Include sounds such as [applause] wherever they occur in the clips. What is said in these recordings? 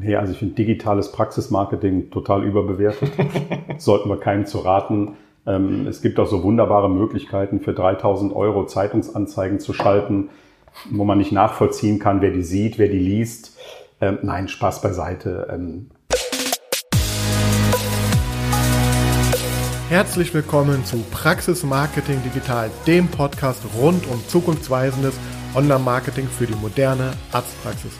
Nee, also ich finde digitales Praxismarketing total überbewertet. [laughs] Sollten wir keinem zu raten. Ähm, es gibt auch so wunderbare Möglichkeiten für 3000 Euro Zeitungsanzeigen zu schalten, wo man nicht nachvollziehen kann, wer die sieht, wer die liest. Ähm, nein, Spaß beiseite. Ähm. Herzlich willkommen zu Praxis Marketing Digital, dem Podcast rund um zukunftsweisendes Online-Marketing für die moderne Arztpraxis.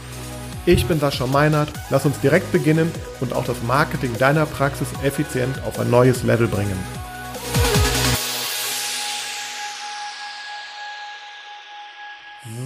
Ich bin Sascha Meinert. Lass uns direkt beginnen und auch das Marketing deiner Praxis effizient auf ein neues Level bringen.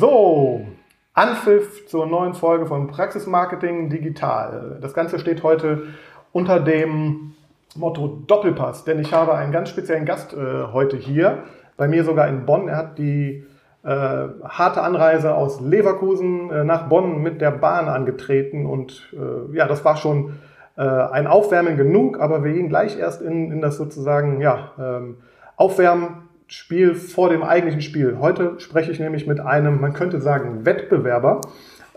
So, Anpfiff zur neuen Folge von Praxis Marketing Digital. Das Ganze steht heute unter dem Motto Doppelpass, denn ich habe einen ganz speziellen Gast äh, heute hier, bei mir sogar in Bonn. Er hat die äh, harte Anreise aus Leverkusen äh, nach Bonn mit der Bahn angetreten und äh, ja, das war schon äh, ein Aufwärmen genug, aber wir gehen gleich erst in, in das sozusagen ja, ähm, Aufwärmspiel vor dem eigentlichen Spiel. Heute spreche ich nämlich mit einem, man könnte sagen, Wettbewerber,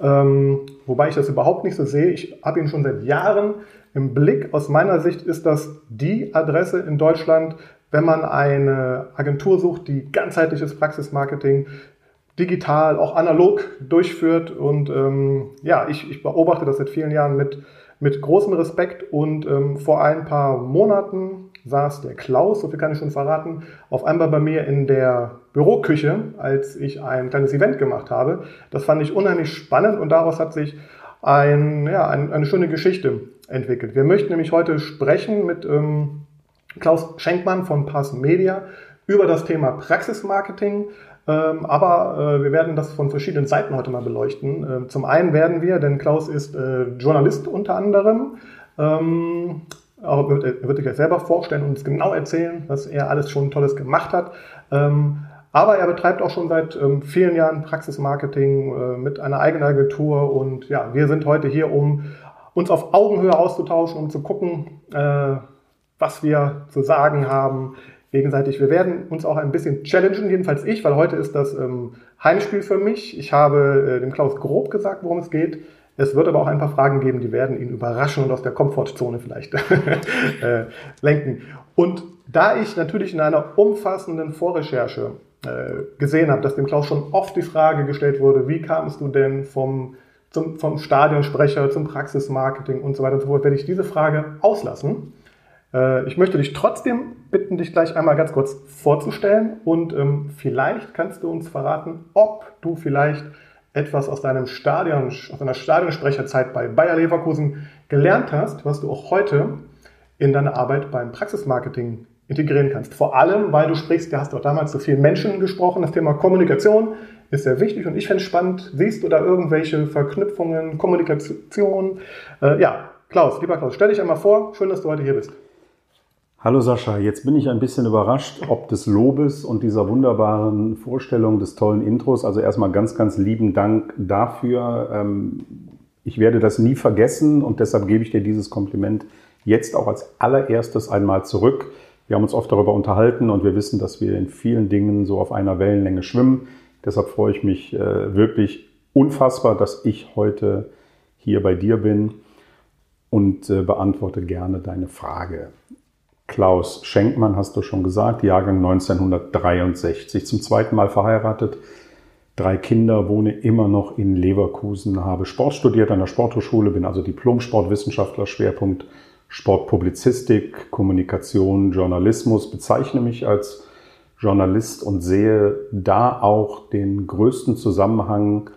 ähm, wobei ich das überhaupt nicht so sehe. Ich habe ihn schon seit Jahren im Blick. Aus meiner Sicht ist das die Adresse in Deutschland, wenn man eine Agentur sucht, die ganzheitliches Praxismarketing digital, auch analog durchführt. Und ähm, ja, ich, ich beobachte das seit vielen Jahren mit, mit großem Respekt. Und ähm, vor ein paar Monaten saß der Klaus, so viel kann ich schon verraten, auf einmal bei mir in der Büroküche, als ich ein kleines Event gemacht habe. Das fand ich unheimlich spannend und daraus hat sich ein, ja, ein, eine schöne Geschichte entwickelt. Wir möchten nämlich heute sprechen mit ähm, Klaus Schenkmann von Pass Media über das Thema Praxismarketing. Ähm, aber äh, wir werden das von verschiedenen Seiten heute mal beleuchten. Ähm, zum einen werden wir, denn Klaus ist äh, Journalist unter anderem, ähm, er wird, er wird sich gleich selber vorstellen und uns genau erzählen, was er alles schon Tolles gemacht hat. Ähm, aber er betreibt auch schon seit ähm, vielen Jahren Praxismarketing äh, mit einer eigenen Agentur und ja, wir sind heute hier, um uns auf Augenhöhe auszutauschen, um zu gucken, äh, was wir zu sagen haben gegenseitig. Wir werden uns auch ein bisschen challengen, jedenfalls ich, weil heute ist das ähm, Heimspiel für mich. Ich habe äh, dem Klaus grob gesagt, worum es geht. Es wird aber auch ein paar Fragen geben, die werden ihn überraschen und aus der Komfortzone vielleicht [laughs] äh, lenken. Und da ich natürlich in einer umfassenden Vorrecherche äh, gesehen habe, dass dem Klaus schon oft die Frage gestellt wurde, wie kamst du denn vom, zum, vom Stadionsprecher zum Praxismarketing und so weiter und so fort, werde ich diese Frage auslassen ich möchte dich trotzdem bitten, dich gleich einmal ganz kurz vorzustellen und ähm, vielleicht kannst du uns verraten, ob du vielleicht etwas aus deinem Stadion, aus deiner Stadionsprecherzeit bei Bayer Leverkusen gelernt hast, was du auch heute in deine Arbeit beim Praxismarketing integrieren kannst. Vor allem, weil du sprichst, ja, hast du auch damals zu vielen Menschen gesprochen. Das Thema Kommunikation ist sehr wichtig und ich fände es spannend. Siehst du da irgendwelche Verknüpfungen, Kommunikation? Äh, ja, Klaus, lieber Klaus, stell dich einmal vor. Schön, dass du heute hier bist. Hallo Sascha, jetzt bin ich ein bisschen überrascht, ob des Lobes und dieser wunderbaren Vorstellung des tollen Intros. Also erstmal ganz, ganz lieben Dank dafür. Ähm, ich werde das nie vergessen und deshalb gebe ich dir dieses Kompliment jetzt auch als allererstes einmal zurück. Wir haben uns oft darüber unterhalten und wir wissen, dass wir in vielen Dingen so auf einer Wellenlänge schwimmen. Deshalb freue ich mich äh, wirklich unfassbar, dass ich heute hier bei dir bin und äh, beantworte gerne deine Frage. Klaus Schenkmann, hast du schon gesagt, Jahrgang 1963, zum zweiten Mal verheiratet, drei Kinder, wohne immer noch in Leverkusen, habe Sport studiert an der Sporthochschule, bin also Diplom-Sportwissenschaftler, Schwerpunkt Sportpublizistik, Kommunikation, Journalismus, bezeichne mich als Journalist und sehe da auch den größten Zusammenhang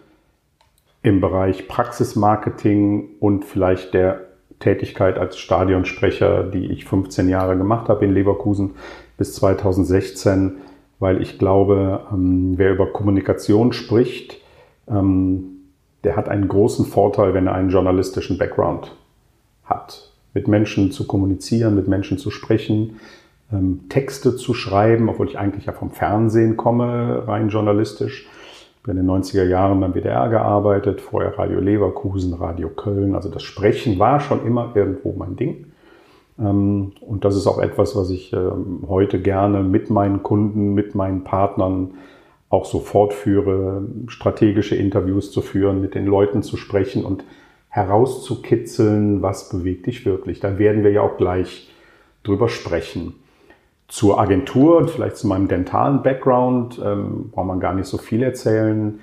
im Bereich Praxismarketing und vielleicht der Tätigkeit als Stadionsprecher, die ich 15 Jahre gemacht habe in Leverkusen bis 2016, weil ich glaube, ähm, wer über Kommunikation spricht, ähm, der hat einen großen Vorteil, wenn er einen journalistischen Background hat. Mit Menschen zu kommunizieren, mit Menschen zu sprechen, ähm, Texte zu schreiben, obwohl ich eigentlich ja vom Fernsehen komme, rein journalistisch in den 90er Jahren beim WDR gearbeitet, vorher Radio Leverkusen, Radio Köln. Also das Sprechen war schon immer irgendwo mein Ding. Ähm, und das ist auch etwas, was ich ähm, heute gerne mit meinen Kunden, mit meinen Partnern auch so fortführe, strategische Interviews zu führen, mit den Leuten zu sprechen und herauszukitzeln, was bewegt dich wirklich. Da werden wir ja auch gleich drüber sprechen. Zur Agentur und vielleicht zu meinem dentalen Background ähm, braucht man gar nicht so viel erzählen.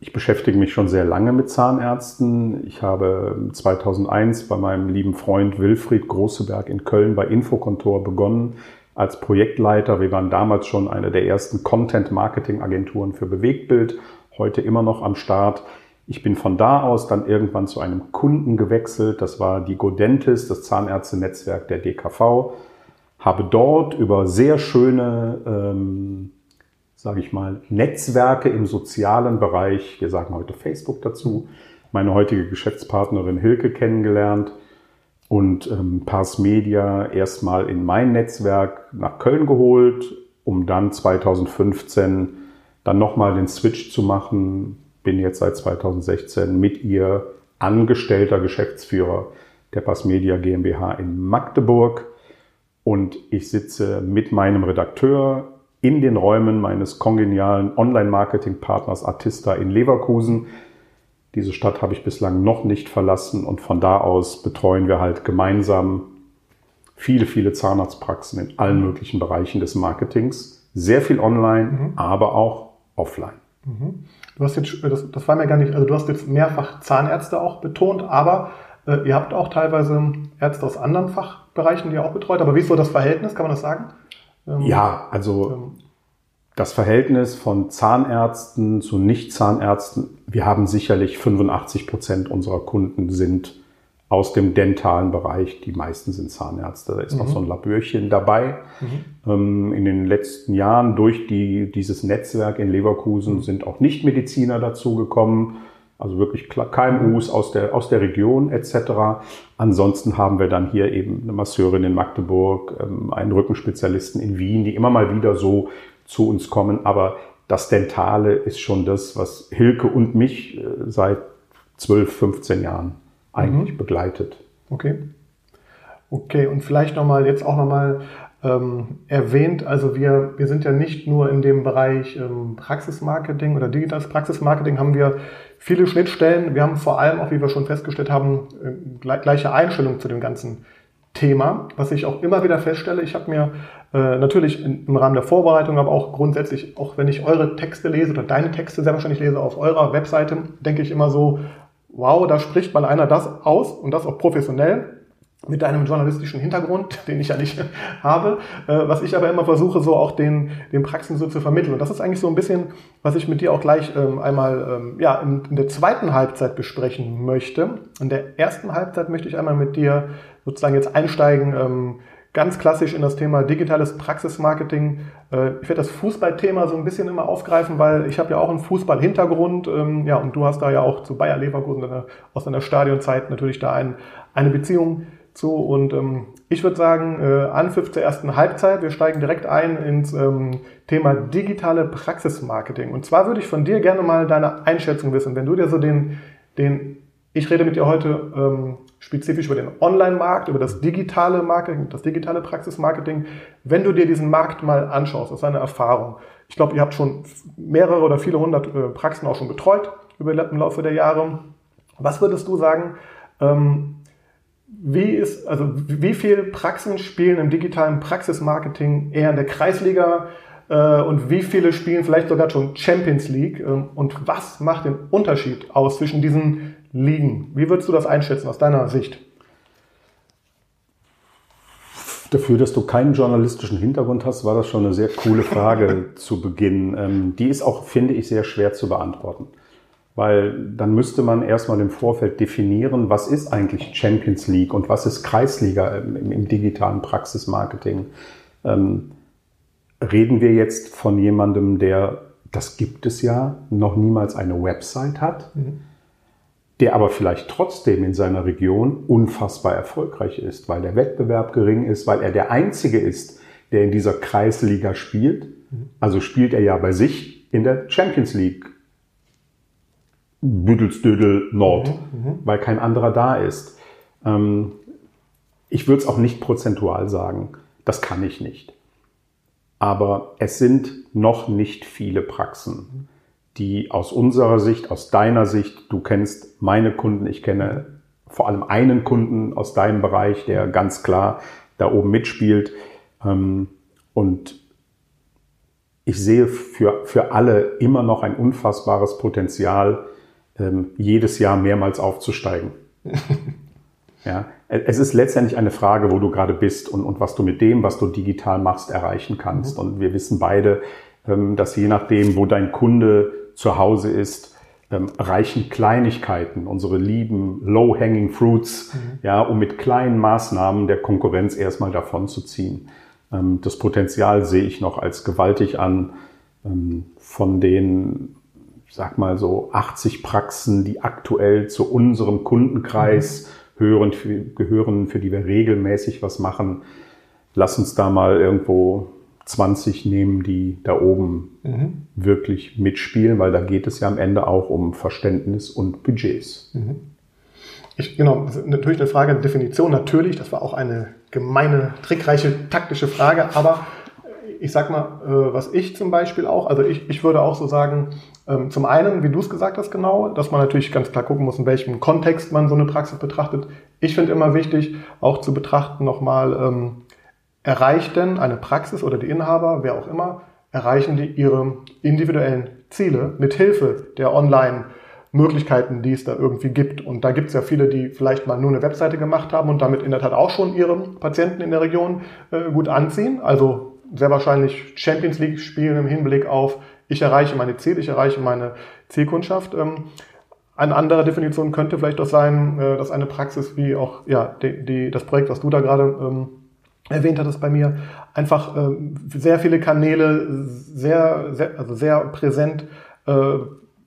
Ich beschäftige mich schon sehr lange mit Zahnärzten. Ich habe 2001 bei meinem lieben Freund Wilfried Großeberg in Köln bei Infokontor begonnen als Projektleiter. Wir waren damals schon eine der ersten Content-Marketing-Agenturen für Bewegtbild, heute immer noch am Start. Ich bin von da aus dann irgendwann zu einem Kunden gewechselt. Das war die Godentis, das Zahnärzte-Netzwerk der DKV habe dort über sehr schöne, ähm, sage ich mal, Netzwerke im sozialen Bereich, wir sagen heute Facebook dazu, meine heutige Geschäftspartnerin Hilke kennengelernt und ähm, Pars Media erstmal in mein Netzwerk nach Köln geholt, um dann 2015 dann nochmal den Switch zu machen. Bin jetzt seit 2016 mit ihr angestellter Geschäftsführer der Pass Media GmbH in Magdeburg und ich sitze mit meinem Redakteur in den Räumen meines kongenialen Online-Marketing-Partners Artista in Leverkusen. Diese Stadt habe ich bislang noch nicht verlassen und von da aus betreuen wir halt gemeinsam viele, viele Zahnarztpraxen in allen möglichen Bereichen des Marketings. Sehr viel online, mhm. aber auch offline. Mhm. Du hast jetzt, das, das war mir gar nicht, also du hast jetzt mehrfach Zahnärzte auch betont, aber äh, ihr habt auch teilweise Ärzte aus anderen Fach, Bereichen, die ihr auch betreut. Aber wie ist so das Verhältnis, kann man das sagen? Ähm, ja, also ähm, das Verhältnis von Zahnärzten zu Nicht-Zahnärzten, wir haben sicherlich 85 Prozent unserer Kunden sind aus dem dentalen Bereich. Die meisten sind Zahnärzte. Da ist mhm. noch so ein Labürchen dabei. Mhm. Ähm, in den letzten Jahren durch die, dieses Netzwerk in Leverkusen mhm. sind auch Nichtmediziner dazugekommen also wirklich KMUs aus der, aus der Region etc. Ansonsten haben wir dann hier eben eine Masseurin in Magdeburg, ähm, einen Rückenspezialisten in Wien, die immer mal wieder so zu uns kommen. Aber das Dentale ist schon das, was Hilke und mich äh, seit 12, 15 Jahren eigentlich mhm. begleitet. Okay. Okay, und vielleicht nochmal, jetzt auch nochmal ähm, erwähnt. Also wir, wir sind ja nicht nur in dem Bereich ähm, Praxismarketing oder digitales Praxismarketing, haben wir viele Schnittstellen. Wir haben vor allem auch, wie wir schon festgestellt haben, äh, gleiche Einstellung zu dem ganzen Thema, was ich auch immer wieder feststelle. Ich habe mir äh, natürlich im Rahmen der Vorbereitung, aber auch grundsätzlich, auch wenn ich eure Texte lese oder deine Texte sehr wahrscheinlich lese auf eurer Webseite, denke ich immer so, wow, da spricht mal einer das aus und das auch professionell mit deinem journalistischen Hintergrund, [laughs] den ich ja nicht [laughs] habe, äh, was ich aber immer versuche, so auch den, den Praxen so zu vermitteln. Und das ist eigentlich so ein bisschen, was ich mit dir auch gleich ähm, einmal ähm, ja, in, in der zweiten Halbzeit besprechen möchte. In der ersten Halbzeit möchte ich einmal mit dir sozusagen jetzt einsteigen, ähm, ganz klassisch in das Thema digitales Praxismarketing. Äh, ich werde das Fußballthema so ein bisschen immer aufgreifen, weil ich habe ja auch einen Fußballhintergrund, ähm, ja, und du hast da ja auch zu Bayer Leverkusen aus deiner Stadionzeit natürlich da ein, eine Beziehung so, und ähm, ich würde sagen, äh, Anpfiff zur ersten Halbzeit. Wir steigen direkt ein ins ähm, Thema digitale Praxismarketing. Und zwar würde ich von dir gerne mal deine Einschätzung wissen. Wenn du dir so den, den ich rede mit dir heute ähm, spezifisch über den Online-Markt, über das digitale Marketing, das digitale Praxismarketing. Wenn du dir diesen Markt mal anschaust, aus deiner Erfahrung. Ich glaube, ihr habt schon mehrere oder viele hundert äh, Praxen auch schon betreut über im Laufe der Jahre. Was würdest du sagen, ähm, wie ist, also wie viele Praxen spielen im digitalen Praxismarketing eher in der Kreisliga äh, und wie viele spielen vielleicht sogar schon Champions League? Äh, und was macht den Unterschied aus zwischen diesen Ligen? Wie würdest du das einschätzen aus deiner Sicht? Dafür, dass du keinen journalistischen Hintergrund hast, war das schon eine sehr coole Frage [laughs] zu Beginn. Ähm, die ist auch, finde ich, sehr schwer zu beantworten weil dann müsste man erstmal im Vorfeld definieren, was ist eigentlich Champions League und was ist Kreisliga im, im digitalen Praxismarketing. Ähm, reden wir jetzt von jemandem, der, das gibt es ja, noch niemals eine Website hat, mhm. der aber vielleicht trotzdem in seiner Region unfassbar erfolgreich ist, weil der Wettbewerb gering ist, weil er der Einzige ist, der in dieser Kreisliga spielt. Mhm. Also spielt er ja bei sich in der Champions League Büdelsdödel Nord, mhm, mhm, weil kein anderer da ist. Ähm, ich würde es auch nicht prozentual sagen. Das kann ich nicht. Aber es sind noch nicht viele Praxen, die aus unserer Sicht, aus deiner Sicht, du kennst meine Kunden, ich kenne vor allem einen Kunden aus deinem Bereich, der ganz klar da oben mitspielt. Ähm, und ich sehe für, für alle immer noch ein unfassbares Potenzial, ähm, jedes Jahr mehrmals aufzusteigen. [laughs] ja, es ist letztendlich eine Frage, wo du gerade bist und, und was du mit dem, was du digital machst, erreichen kannst. Mhm. Und wir wissen beide, ähm, dass je nachdem, wo dein Kunde zu Hause ist, ähm, reichen Kleinigkeiten, unsere lieben low-hanging fruits, mhm. ja, um mit kleinen Maßnahmen der Konkurrenz erstmal davon zu ziehen. Ähm, das Potenzial sehe ich noch als gewaltig an. Ähm, von den, sag mal so 80 Praxen, die aktuell zu unserem Kundenkreis mhm. hören, für, gehören, für die wir regelmäßig was machen. Lass uns da mal irgendwo 20 nehmen, die da oben mhm. wirklich mitspielen, weil da geht es ja am Ende auch um Verständnis und Budgets. Mhm. Ich, genau, natürlich eine Frage der Definition, natürlich, das war auch eine gemeine, trickreiche, taktische Frage, aber ich sag mal, äh, was ich zum Beispiel auch, also ich, ich würde auch so sagen, ähm, zum einen, wie du es gesagt hast, genau, dass man natürlich ganz klar gucken muss, in welchem Kontext man so eine Praxis betrachtet. Ich finde immer wichtig, auch zu betrachten nochmal, ähm, erreicht denn eine Praxis oder die Inhaber, wer auch immer, erreichen die ihre individuellen Ziele mit Hilfe der Online- Möglichkeiten, die es da irgendwie gibt. Und da gibt es ja viele, die vielleicht mal nur eine Webseite gemacht haben und damit in der Tat auch schon ihre Patienten in der Region äh, gut anziehen. Also sehr wahrscheinlich Champions League spielen im Hinblick auf, ich erreiche meine Ziele, ich erreiche meine Zielkundschaft. Ähm, eine andere Definition könnte vielleicht auch sein, äh, dass eine Praxis wie auch ja, die, die, das Projekt, was du da gerade ähm, erwähnt hattest bei mir, einfach äh, sehr viele Kanäle sehr, sehr, also sehr präsent äh,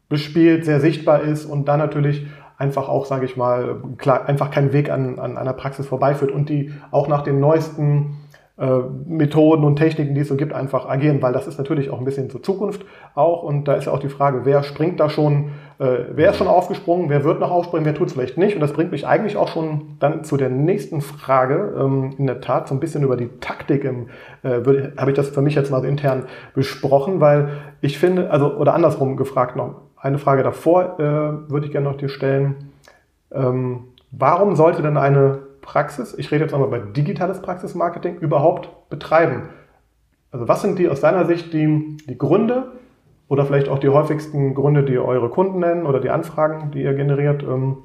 bespielt, sehr sichtbar ist und dann natürlich einfach auch, sage ich mal, klar, einfach kein Weg an, an einer Praxis vorbeiführt und die auch nach den neuesten Methoden und Techniken, die es so gibt, einfach agieren, weil das ist natürlich auch ein bisschen zur Zukunft auch und da ist ja auch die Frage, wer springt da schon, äh, wer ist schon aufgesprungen, wer wird noch aufspringen, wer tut es vielleicht nicht und das bringt mich eigentlich auch schon dann zu der nächsten Frage, ähm, in der Tat so ein bisschen über die Taktik im, äh, habe ich das für mich jetzt mal intern besprochen, weil ich finde, also oder andersrum gefragt noch, eine Frage davor äh, würde ich gerne noch dir stellen. Ähm, warum sollte denn eine Praxis, ich rede jetzt nochmal bei digitales Praxismarketing, überhaupt betreiben? Also was sind die aus deiner Sicht die, die Gründe oder vielleicht auch die häufigsten Gründe, die eure Kunden nennen oder die Anfragen, die ihr generiert? Ähm,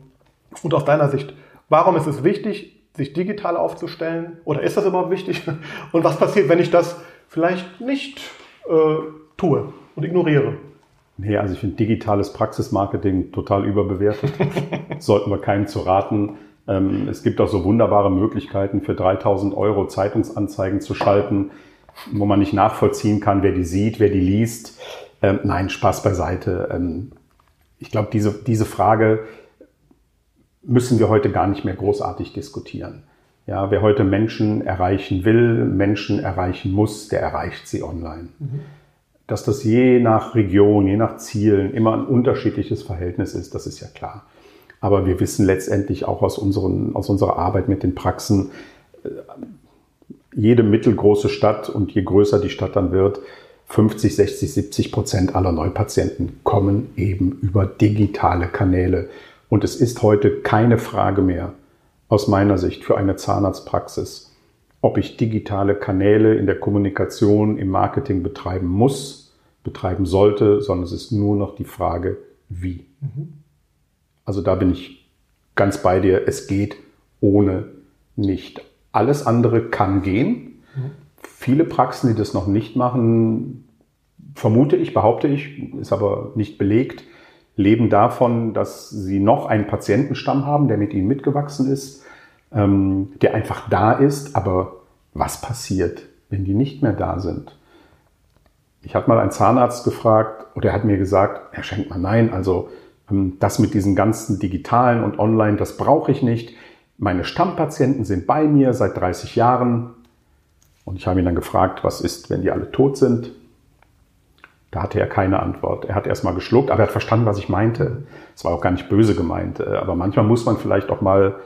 und aus deiner Sicht, warum ist es wichtig, sich digital aufzustellen? Oder ist das überhaupt wichtig? [laughs] Und was passiert, wenn ich das vielleicht nicht äh, tue und ignoriere? Nee, also ich finde digitales Praxismarketing total überbewertet. [laughs] Sollten wir keinem zu raten. Ähm, es gibt auch so wunderbare Möglichkeiten für 3000 Euro Zeitungsanzeigen zu schalten, wo man nicht nachvollziehen kann, wer die sieht, wer die liest. Ähm, nein, Spaß beiseite. Ähm, ich glaube, diese, diese Frage müssen wir heute gar nicht mehr großartig diskutieren. Ja, wer heute Menschen erreichen will, Menschen erreichen muss, der erreicht sie online. Mhm. Dass das je nach Region, je nach Zielen immer ein unterschiedliches Verhältnis ist, das ist ja klar. Aber wir wissen letztendlich auch aus, unseren, aus unserer Arbeit mit den Praxen, äh, jede mittelgroße Stadt und je größer die Stadt dann wird, 50, 60, 70 Prozent aller Neupatienten kommen eben über digitale Kanäle. Und es ist heute keine Frage mehr aus meiner Sicht für eine Zahnarztpraxis, ob ich digitale Kanäle in der Kommunikation, im Marketing betreiben muss, betreiben sollte, sondern es ist nur noch die Frage, wie. Mhm. Also da bin ich ganz bei dir. Es geht ohne nicht. Alles andere kann gehen. Mhm. Viele Praxen, die das noch nicht machen, vermute ich, behaupte ich, ist aber nicht belegt, leben davon, dass sie noch einen Patientenstamm haben, der mit ihnen mitgewachsen ist, ähm, der einfach da ist, aber was passiert, wenn die nicht mehr da sind? Ich habe mal einen Zahnarzt gefragt oder er hat mir gesagt, Herr Schenkmann, nein, also das mit diesen ganzen digitalen und online, das brauche ich nicht. Meine Stammpatienten sind bei mir seit 30 Jahren. Und ich habe ihn dann gefragt, was ist, wenn die alle tot sind? Da hatte er keine Antwort. Er hat erstmal geschluckt, aber er hat verstanden, was ich meinte. Es war auch gar nicht böse gemeint. Äh, aber manchmal muss man vielleicht auch mal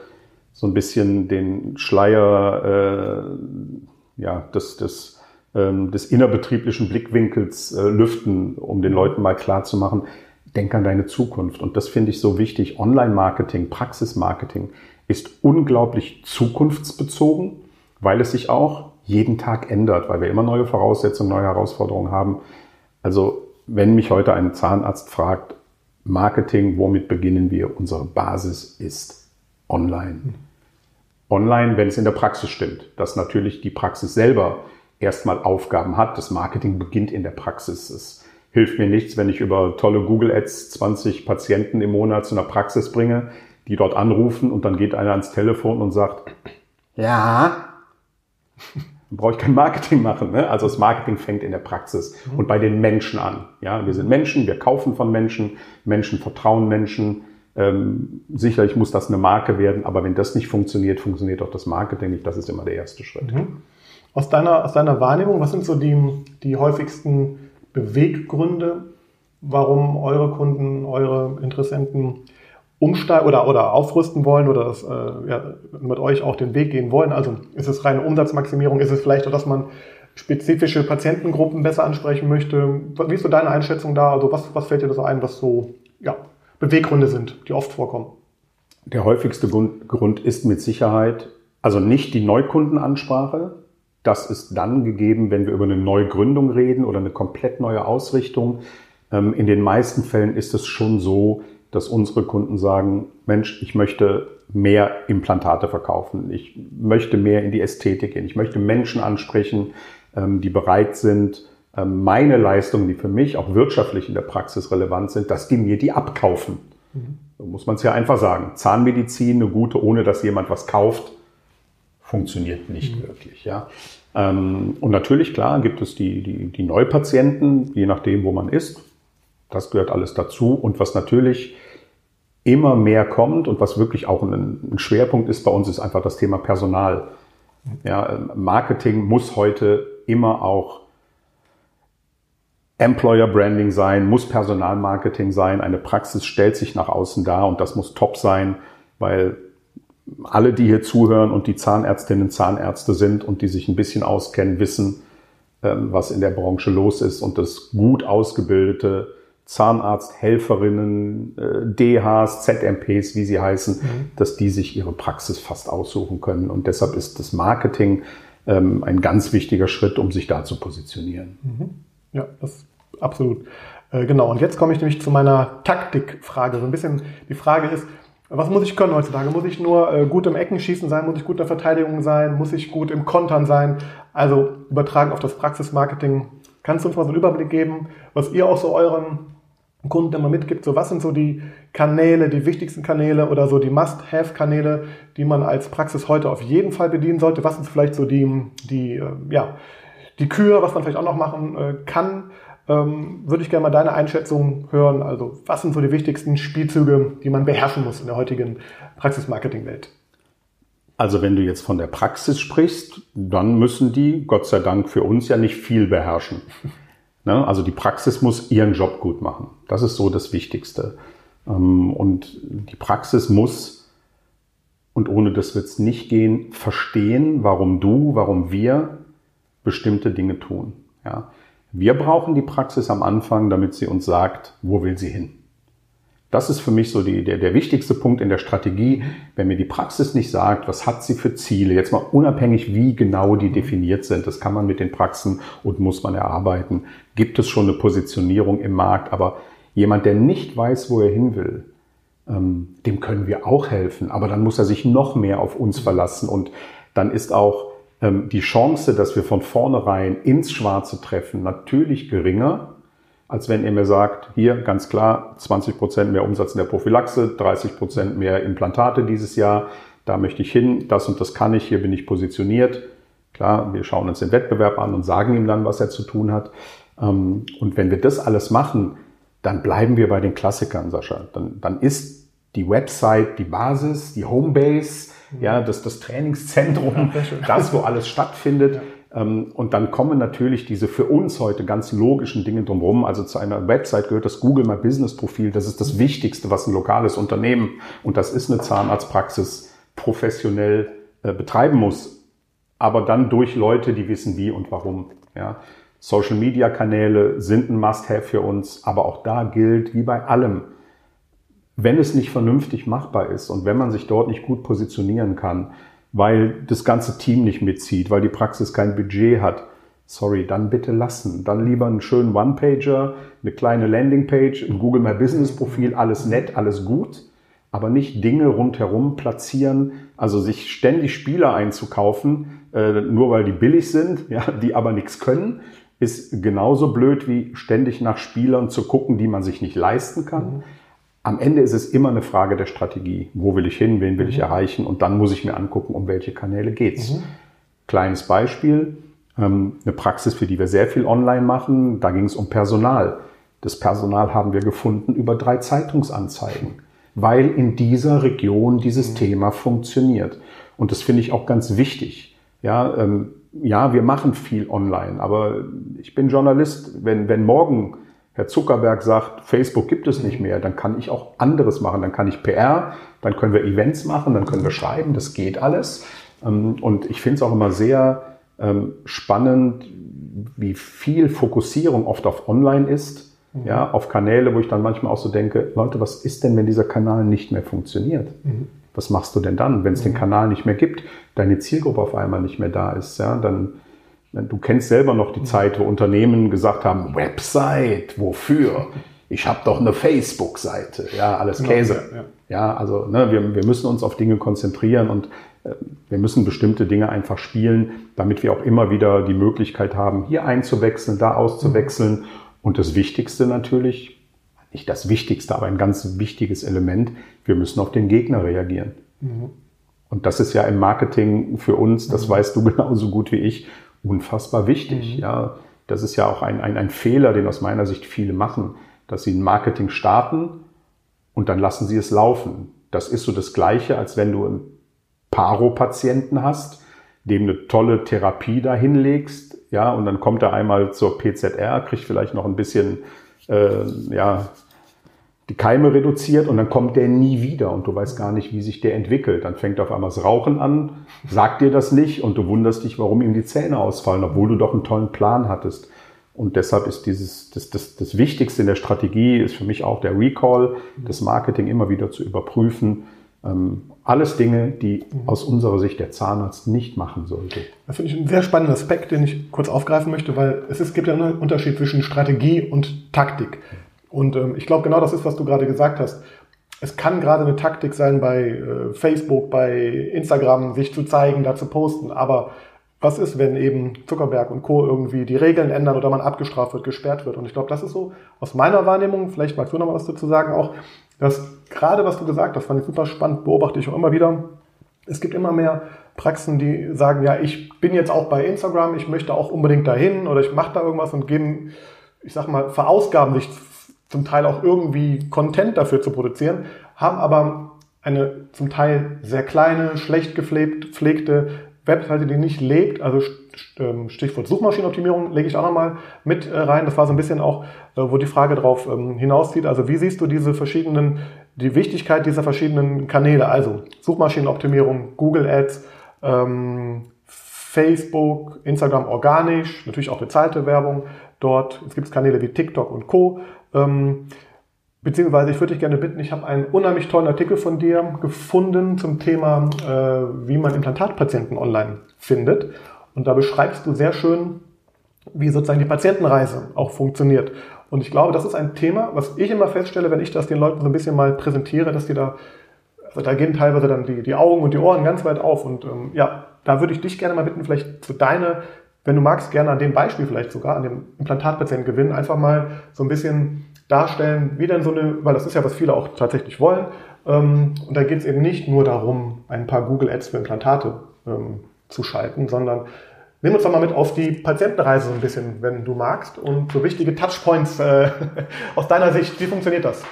so ein bisschen den Schleier äh, ja, des, des ähm, des innerbetrieblichen Blickwinkels äh, lüften, um den Leuten mal klar zu machen, denk an deine Zukunft. Und das finde ich so wichtig. Online-Marketing, Praxismarketing ist unglaublich zukunftsbezogen, weil es sich auch jeden Tag ändert, weil wir immer neue Voraussetzungen, neue Herausforderungen haben. Also wenn mich heute ein Zahnarzt fragt, Marketing, womit beginnen wir? Unsere Basis ist online. Online, wenn es in der Praxis stimmt, dass natürlich die Praxis selber erstmal Aufgaben hat. Das Marketing beginnt in der Praxis. Es hilft mir nichts, wenn ich über tolle Google Ads 20 Patienten im Monat zu einer Praxis bringe, die dort anrufen und dann geht einer ans Telefon und sagt, ja, dann brauche ich kein Marketing machen. Ne? Also das Marketing fängt in der Praxis mhm. und bei den Menschen an. Ja, wir sind Menschen, wir kaufen von Menschen, Menschen vertrauen Menschen. Ähm, sicherlich muss das eine Marke werden, aber wenn das nicht funktioniert, funktioniert auch das Marketing nicht. Das ist immer der erste Schritt. Mhm. Aus, deiner, aus deiner Wahrnehmung, was sind so die, die häufigsten Beweggründe, warum eure Kunden, eure Interessenten umsteigen oder, oder aufrüsten wollen oder das, äh, ja, mit euch auch den Weg gehen wollen? Also ist es reine Umsatzmaximierung? Ist es vielleicht auch, dass man spezifische Patientengruppen besser ansprechen möchte? Wie ist so deine Einschätzung da? Also was, was fällt dir da so ein, was so ja, Beweggründe sind, die oft vorkommen? Der häufigste Grund, Grund ist mit Sicherheit, also nicht die Neukundenansprache. Das ist dann gegeben, wenn wir über eine Neugründung reden oder eine komplett neue Ausrichtung. Ähm, in den meisten Fällen ist es schon so, dass unsere Kunden sagen, Mensch, ich möchte mehr Implantate verkaufen, ich möchte mehr in die Ästhetik gehen, ich möchte Menschen ansprechen, ähm, die bereit sind, ähm, meine Leistungen, die für mich auch wirtschaftlich in der Praxis relevant sind, dass die mir die abkaufen. Mhm. So muss man es ja einfach sagen. Zahnmedizin, eine gute, ohne dass jemand was kauft, funktioniert nicht mhm. wirklich. Ja. Ähm, und natürlich, klar, gibt es die, die, die Neupatienten, je nachdem, wo man ist. Das gehört alles dazu. Und was natürlich immer mehr kommt und was wirklich auch ein, ein Schwerpunkt ist bei uns, ist einfach das Thema Personal. Ja, Marketing muss heute immer auch Employer Branding sein, muss Personalmarketing sein. Eine Praxis stellt sich nach außen dar und das muss top sein, weil alle, die hier zuhören und die Zahnärztinnen Zahnärzte sind und die sich ein bisschen auskennen, wissen, ähm, was in der Branche los ist und das gut ausgebildete Zahnarzthelferinnen, äh, DHs, ZMPs, wie sie heißen, mhm. dass die sich ihre Praxis fast aussuchen können. Und deshalb ist das Marketing ähm, ein ganz wichtiger Schritt, um sich da zu positionieren. Mhm. Ja, das absolut. Äh, genau. Und jetzt komme ich nämlich zu meiner Taktikfrage. So ein bisschen die Frage ist, was muss ich können heutzutage? Muss ich nur äh, gut im Eckenschießen sein? Muss ich gut in der Verteidigung sein? Muss ich gut im Kontern sein? Also übertragen auf das Praxismarketing. Kannst du uns mal so einen Überblick geben, was ihr auch so euren Kunden immer mitgibt, so was sind so die Kanäle, die wichtigsten Kanäle oder so die Must-Have-Kanäle, die man als Praxis heute auf jeden Fall bedienen sollte? Was sind vielleicht so die, die, äh, ja, die Kür, was man vielleicht auch noch machen äh, kann? Ähm, würde ich gerne mal deine Einschätzung hören. Also was sind so die wichtigsten Spielzüge, die man beherrschen muss in der heutigen Praxismarketing-Welt? Also wenn du jetzt von der Praxis sprichst, dann müssen die, Gott sei Dank für uns, ja nicht viel beherrschen. [laughs] Ne? Also die Praxis muss ihren Job gut machen. Das ist so das Wichtigste. Ähm, und die Praxis muss, und ohne das wird es nicht gehen, verstehen, warum du, warum wir bestimmte Dinge tun. Ja? Wir brauchen die Praxis am Anfang, damit sie uns sagt, wo will sie hin. Das ist für mich so die, der, der wichtigste Punkt in der Strategie. Wenn mir die Praxis nicht sagt, was hat sie für Ziele, jetzt mal unabhängig, wie genau die definiert sind, das kann man mit den Praxen und muss man erarbeiten, gibt es schon eine Positionierung im Markt. Aber jemand, der nicht weiß, wo er hin will, ähm, dem können wir auch helfen. Aber dann muss er sich noch mehr auf uns verlassen und dann ist auch die Chance, dass wir von vornherein ins Schwarze treffen, natürlich geringer, als wenn er mir sagt, hier ganz klar 20 Prozent mehr Umsatz in der Prophylaxe, 30 Prozent mehr Implantate dieses Jahr, da möchte ich hin, das und das kann ich, hier bin ich positioniert. Klar, wir schauen uns den Wettbewerb an und sagen ihm dann, was er zu tun hat. Ähm, und wenn wir das alles machen, dann bleiben wir bei den Klassikern, Sascha. Dann, dann ist die Website die Basis, die Homebase, ja, das, das Trainingszentrum, das, wo alles stattfindet. [laughs] Ähm, und dann kommen natürlich diese für uns heute ganz logischen Dinge drumherum. Also zu einer Website gehört das Google My Business Profil. Das ist das Wichtigste, was ein lokales Unternehmen und das ist eine Zahnarztpraxis professionell äh, betreiben muss. aber dann durch Leute, die wissen wie und warum. Ja. Social Media Kanäle sind ein Must-Have für uns, aber auch da gilt, wie bei allem, wenn es nicht vernünftig machbar ist und wenn man sich dort nicht gut positionieren kann, weil das ganze Team nicht mitzieht, weil die Praxis kein Budget hat, sorry, dann bitte lassen. Dann lieber einen schönen One-Pager, eine kleine Landingpage, ein Google My Business Profil, alles nett, alles gut, aber nicht Dinge rundherum platzieren, also sich ständig Spieler einzukaufen, äh, nur weil die billig sind, [laughs] ja, die aber nichts können, ist genauso blöd wie ständig nach Spielern zu gucken, die man sich nicht leisten kann. Mhm. Am Ende ist es immer eine Frage der Strategie. Wo will ich hin? Wen will mhm. ich erreichen? Und dann muss ich mir angucken, um welche Kanäle geht's. Mhm. Kleines Beispiel. Ähm, eine Praxis, für die wir sehr viel online machen. Da ging es um Personal. Das Personal haben wir gefunden über drei Zeitungsanzeigen, weil in dieser Region dieses mhm. Thema funktioniert. Und das finde ich auch ganz wichtig. Ja, ähm, ja, wir machen viel online, aber ich bin Journalist. Wenn, wenn morgen Herr Zuckerberg sagt, Facebook gibt es nicht mehr, dann kann ich auch anderes machen. Dann kann ich PR, dann können wir Events machen, dann können wir schreiben, das geht alles. Ähm, und ich finde es auch immer sehr ähm, spannend, wie viel Fokussierung oft auf Online ist, mhm. ja, auf Kanäle, wo ich dann manchmal auch so denke, Leute, was ist denn, wenn dieser Kanal nicht mehr funktioniert? Mhm. Was machst du denn dann, wenn es mhm. den Kanal nicht mehr gibt, deine Zielgruppe auf einmal nicht mehr da ist, ja, dann Du kennst selber noch die mhm. Zeit, wo Unternehmen gesagt haben, Website, wofür? Ich habe doch eine Facebook-Seite. Ja, alles genau, Käse. Ja, ja. also ne, wir, wir müssen uns auf Dinge konzentrieren und äh, wir müssen bestimmte Dinge einfach spielen, damit wir auch immer wieder die Möglichkeit haben, hier einzuwechseln, da auszuwechseln. Mhm. Und das Wichtigste natürlich, nicht das Wichtigste, aber ein ganz wichtiges Element, wir müssen auf den Gegner reagieren. Mhm. Und das ist ja im Marketing für uns, das mhm. weißt du [laughs] genauso gut wie ich, unfassbar wichtig. Mhm. Ja, das ist ja auch ein, ein, ein Fehler, den aus meiner Sicht viele machen, dass sie ein Marketing starten und dann lassen sie es laufen. Das ist so das Gleiche, als wenn du einen Paro-Patienten hast, dem eine tolle Therapie da hinlegst, ja, und dann kommt er einmal zur PZR, kriegt vielleicht noch ein bisschen, äh, ja, die Keime reduziert und dann kommt der nie wieder und du weißt gar nicht, wie sich der entwickelt. Dann fängt auf einmal das Rauchen an, sagt dir das nicht und du wunderst dich, warum ihm die Zähne ausfallen, obwohl du doch einen tollen Plan hattest. Und deshalb ist dieses, das, das, das Wichtigste in der Strategie ist für mich auch der Recall, das Marketing immer wieder zu überprüfen. Ähm, alles Dinge, die aus unserer Sicht der Zahnarzt nicht machen sollte. Das finde ich einen sehr spannenden Aspekt, den ich kurz aufgreifen möchte, weil es, ist, gibt ja einen Unterschied zwischen Strategie und Taktik. Und ähm, ich glaube, genau das ist, was du gerade gesagt hast. Es kann gerade eine Taktik sein, bei äh, Facebook, bei Instagram sich zu zeigen, da zu posten. Aber was ist, wenn eben Zuckerberg und Co. irgendwie die Regeln ändern oder man abgestraft wird, gesperrt wird? Und ich glaube, das ist so aus meiner Wahrnehmung, vielleicht magst du noch was dazu sagen auch, dass gerade was du gesagt hast, fand ich super spannend, beobachte ich auch immer wieder. Es gibt immer mehr Praxen, die sagen, ja, ich bin jetzt auch bei Instagram, ich möchte auch unbedingt dahin oder ich mache da irgendwas und geben, ich sag mal, verausgaben sich zum Teil auch irgendwie Content dafür zu produzieren, haben aber eine zum Teil sehr kleine, schlecht gepflegte Webseite, die nicht lebt. Also ähm, Stichwort Suchmaschinenoptimierung lege ich auch nochmal mit äh, rein. Das war so ein bisschen auch, äh, wo die Frage drauf ähm, hinauszieht. Also wie siehst du diese verschiedenen, die Wichtigkeit dieser verschiedenen Kanäle? Also Suchmaschinenoptimierung, Google Ads, ähm, Facebook, Instagram organisch, natürlich auch bezahlte Werbung dort. Es gibt Kanäle wie TikTok und Co. Ähm, beziehungsweise ich würde dich gerne bitten, ich habe einen unheimlich tollen Artikel von dir gefunden zum Thema, äh, wie man Implantatpatienten online findet. Und da beschreibst du sehr schön, wie sozusagen die Patientenreise auch funktioniert. Und ich glaube, das ist ein Thema, was ich immer feststelle, wenn ich das den Leuten so ein bisschen mal präsentiere, dass die da, also da gehen teilweise dann die, die Augen und die Ohren ganz weit auf. Und ähm, ja, da würde ich dich gerne mal bitten, vielleicht zu deine, wenn du magst, gerne an dem Beispiel vielleicht sogar, an dem Implantatpatienten gewinnen, einfach mal so ein bisschen darstellen, wie denn so eine, weil das ist ja, was viele auch tatsächlich wollen. Ähm, und da geht es eben nicht nur darum, ein paar Google Ads für Implantate ähm, zu schalten, sondern nimm uns doch mal mit auf die Patientenreise so ein bisschen, wenn du magst, und so wichtige Touchpoints äh, [laughs] aus deiner Sicht. Wie funktioniert das?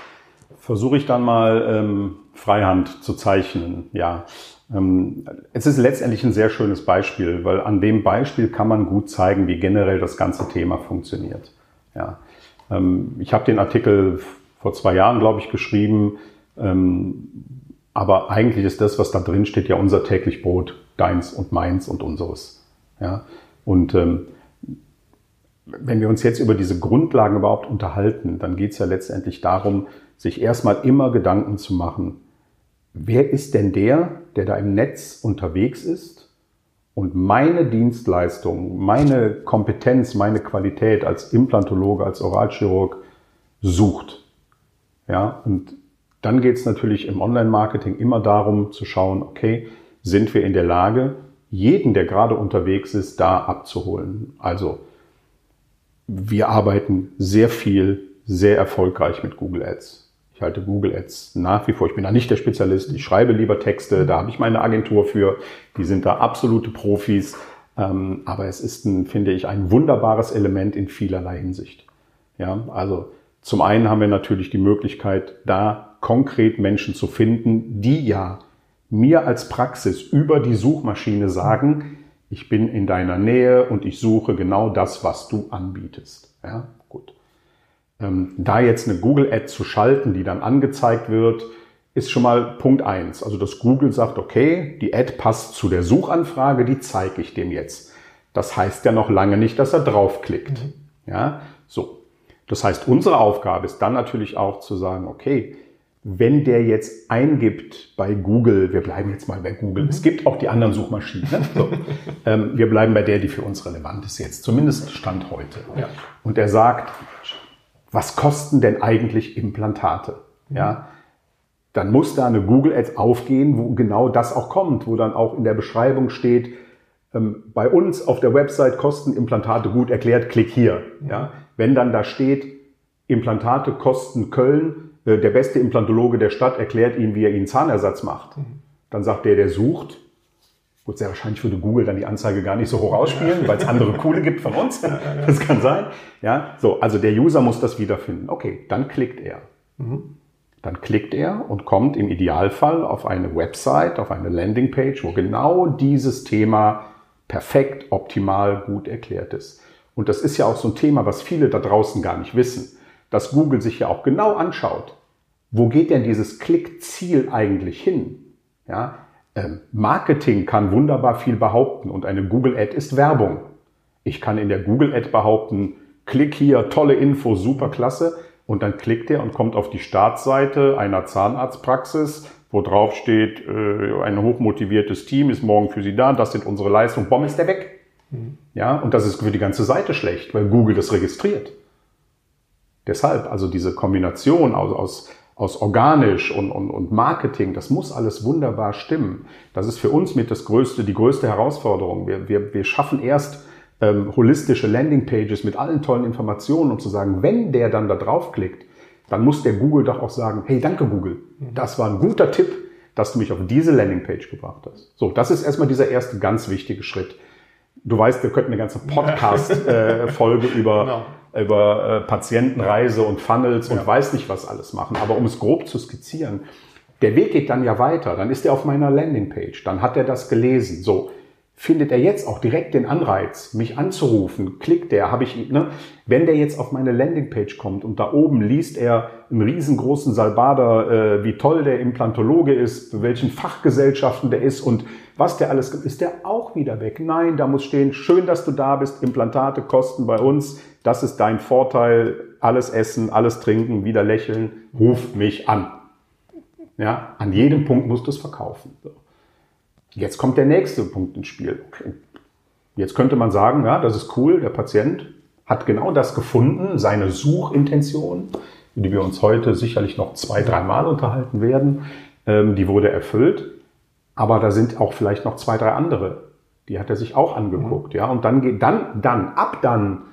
Versuche ich dann mal ähm, Freihand zu zeichnen, ja. Ähm, es ist letztendlich ein sehr schönes Beispiel, weil an dem Beispiel kann man gut zeigen, wie generell das ganze Thema funktioniert. Ja. Ähm, ich habe den Artikel vor zwei Jahren, glaube ich, geschrieben, ähm, aber eigentlich ist das, was da drin steht, ja unser täglich Brot, deins und meins und unseres. Ja? Und wenn wir uns jetzt über diese Grundlagen überhaupt unterhalten, dann geht es ja letztendlich darum, sich erstmal immer Gedanken zu machen, wer ist denn der, der da im Netz unterwegs ist und meine Dienstleistung, meine Kompetenz, meine Qualität als Implantologe, als Oralchirurg sucht. Ja, und dann geht es natürlich im Online-Marketing immer darum zu schauen, okay, sind wir in der Lage, jeden, der gerade unterwegs ist, da abzuholen. Also wir arbeiten sehr viel, sehr erfolgreich mit Google Ads. Ich halte Google Ads nach wie vor. Ich bin da nicht der Spezialist. Ich schreibe lieber Texte. Da habe ich meine Agentur für. Die sind da absolute Profis. Ähm, aber es ist, ein, finde ich, ein wunderbares Element in vielerlei Hinsicht. Ja, also zum einen haben wir natürlich die Möglichkeit, da konkret Menschen zu finden, die ja mir als Praxis über die Suchmaschine sagen, ich bin in deiner Nähe und ich suche genau das, was du anbietest. Ja. Ähm, da jetzt eine Google-Ad zu schalten, die dann angezeigt wird, ist schon mal Punkt eins. Also dass Google sagt, okay, die Ad passt zu der Suchanfrage, die zeige ich dem jetzt. Das heißt ja noch lange nicht, dass er draufklickt. Mhm. Ja, so. Das heißt, unsere Aufgabe ist dann natürlich auch zu sagen, okay, wenn der jetzt eingibt bei Google, wir bleiben jetzt mal bei Google, mhm. es gibt auch die anderen Suchmaschinen, ne? so, [laughs] ähm, wir bleiben bei der, die für uns relevant ist jetzt, zumindest Stand heute. Ja. Und er sagt, was kosten denn eigentlich Implantate? Ja, dann muss da eine Google Ads aufgehen, wo genau das auch kommt, wo dann auch in der Beschreibung steht, ähm, bei uns auf der Website kosten Implantate gut erklärt, klick hier. Ja? Wenn dann da steht, Implantate kosten Köln, äh, der beste Implantologe der Stadt erklärt Ihnen, wie er Ihnen Zahnersatz macht, mhm. dann sagt der, der sucht, Gut, sehr wahrscheinlich würde Google dann die Anzeige gar nicht so hoch ausspielen, [laughs] weil es andere coole gibt von uns. Das kann sein. Ja, so, also der User muss das wiederfinden. Okay, dann klickt er. Mhm. Dann klickt er und kommt im Idealfall auf eine Website, auf eine Landingpage, wo genau dieses Thema perfekt, optimal, gut erklärt ist. Und das ist ja auch so ein Thema, was viele da draußen gar nicht wissen, dass Google sich ja auch genau anschaut, wo geht denn dieses Klickziel eigentlich hin? Ja, Marketing kann wunderbar viel behaupten und eine Google Ad ist Werbung. Ich kann in der Google Ad behaupten, klick hier, tolle Info, super klasse. Und dann klickt er und kommt auf die Startseite einer Zahnarztpraxis wo drauf steht, äh, ein hochmotiviertes Team ist morgen für Sie da, das sind unsere Leistungen, Bomb ist der weg. Mhm. Ja, und das ist für die ganze Seite schlecht, weil Google das registriert. Deshalb, also diese Kombination aus, aus, aus organisch und, und, und Marketing, das muss alles wunderbar stimmen. Das ist für uns mit das größte, die größte Herausforderung. Wir, wir, wir schaffen erst ähm, holistische Landingpages mit allen tollen Informationen, um zu sagen, wenn der dann da draufklickt, dann muss der Google doch auch sagen, hey, danke Google, das war ein guter Tipp, dass du mich auf diese Landingpage gebracht hast. So, das ist erstmal dieser erste ganz wichtige Schritt. Du weißt, wir könnten eine ganze Podcast-Folge äh, [laughs] über, genau. Über äh, Patientenreise und Funnels ja. und weiß nicht was alles machen. Aber um es grob zu skizzieren, der Weg geht dann ja weiter. Dann ist er auf meiner Landingpage. Dann hat er das gelesen. So, findet er jetzt auch direkt den Anreiz, mich anzurufen, klickt der, habe ich, ne? wenn der jetzt auf meine Landingpage kommt und da oben liest er einen riesengroßen Salbader, äh, wie toll der Implantologe ist, welchen Fachgesellschaften der ist und was der alles, ist der auch wieder weg. Nein, da muss stehen, schön, dass du da bist, Implantate kosten bei uns, das ist dein Vorteil, alles essen, alles trinken, wieder lächeln, ruf mich an. Ja, an jedem Punkt musst du es verkaufen. So. Jetzt kommt der nächste Punkt ins Spiel. Okay. Jetzt könnte man sagen, ja, das ist cool, der Patient hat genau das gefunden, seine Suchintention, die wir uns heute sicherlich noch zwei, dreimal unterhalten werden, ähm, die wurde erfüllt. Aber da sind auch vielleicht noch zwei, drei andere. Die hat er sich auch angeguckt, mhm. ja. Und dann geht, dann, dann, ab dann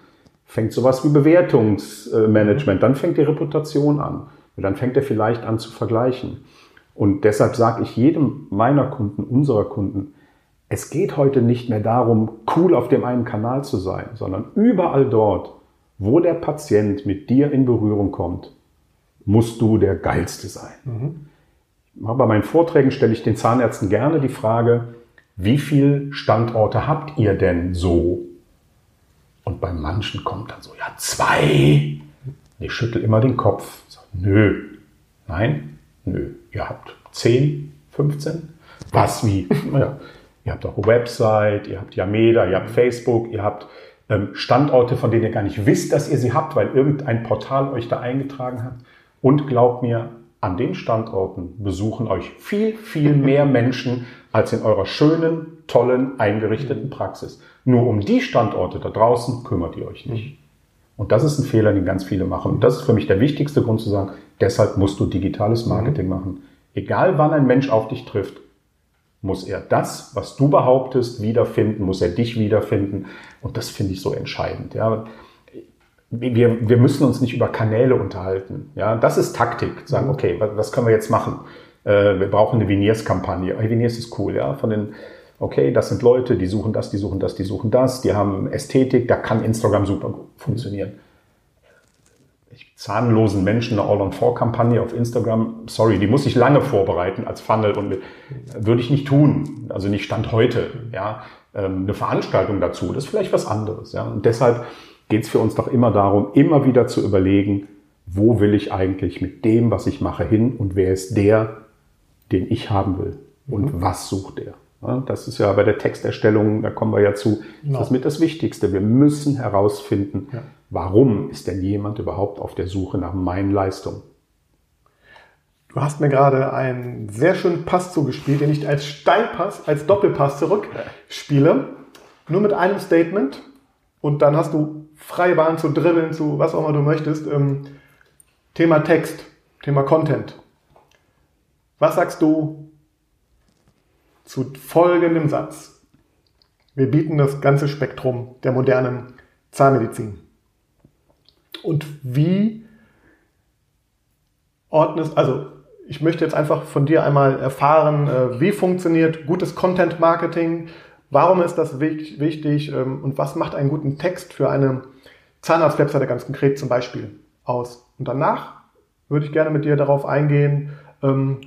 fängt sowas wie Bewertungsmanagement, dann fängt die Reputation an. Und dann fängt er vielleicht an zu vergleichen. Und deshalb sage ich jedem meiner Kunden, unserer Kunden, es geht heute nicht mehr darum, cool auf dem einen Kanal zu sein, sondern überall dort, wo der Patient mit dir in Berührung kommt, musst du der Geilste sein. Mhm. Bei meinen Vorträgen stelle ich den Zahnärzten gerne die Frage, wie viele Standorte habt ihr denn so? Und bei manchen kommt dann so, ja, zwei. Ich schüttel immer den Kopf. So, nö. Nein, nö. Ihr habt 10, 15? Was, wie? Naja, Ihr habt auch eine Website, ihr habt Yameda, ihr habt Facebook, ihr habt ähm, Standorte, von denen ihr gar nicht wisst, dass ihr sie habt, weil irgendein Portal euch da eingetragen hat. Und glaubt mir, an den Standorten besuchen euch viel, viel mehr [laughs] Menschen als in eurer schönen, tollen, eingerichteten Praxis. Nur um die Standorte da draußen kümmert ihr euch nicht. Und das ist ein Fehler, den ganz viele machen. Und das ist für mich der wichtigste Grund zu sagen, deshalb musst du digitales Marketing machen. Egal wann ein Mensch auf dich trifft, muss er das, was du behauptest, wiederfinden, muss er dich wiederfinden. Und das finde ich so entscheidend. Ja. Wir, wir müssen uns nicht über Kanäle unterhalten. Ja. Das ist Taktik. Sagen, okay, was, was können wir jetzt machen? Äh, wir brauchen eine Veneers-Kampagne. Veneers ist cool, ja. Von den, okay, das sind Leute, die suchen das, die suchen das, die suchen das, die haben Ästhetik, da kann Instagram super funktionieren zahnlosen Menschen eine All-on-4-Kampagne auf Instagram, sorry, die muss ich lange vorbereiten als Funnel und mit, würde ich nicht tun. Also nicht Stand heute. Ja, ähm, eine Veranstaltung dazu, das ist vielleicht was anderes. Ja, und deshalb geht es für uns doch immer darum, immer wieder zu überlegen, wo will ich eigentlich mit dem, was ich mache, hin und wer ist der, den ich haben will und mhm. was sucht der. Das ist ja bei der Texterstellung, da kommen wir ja zu, genau. das ist mit das Wichtigste. Wir müssen herausfinden, ja. warum ist denn jemand überhaupt auf der Suche nach meinen Leistungen? Du hast mir gerade einen sehr schönen Pass zugespielt, den ich als Steilpass, als Doppelpass zurückspiele. Nur mit einem Statement. Und dann hast du freie Bahn zu dribbeln, zu was auch immer du möchtest. Ähm, Thema Text, Thema Content. Was sagst du zu folgendem Satz. Wir bieten das ganze Spektrum der modernen Zahnmedizin. Und wie ordnest, also ich möchte jetzt einfach von dir einmal erfahren, äh, wie funktioniert gutes Content Marketing, warum ist das wichtig ähm, und was macht einen guten Text für eine Zahnarztwebseite ganz konkret zum Beispiel aus. Und danach würde ich gerne mit dir darauf eingehen, ähm,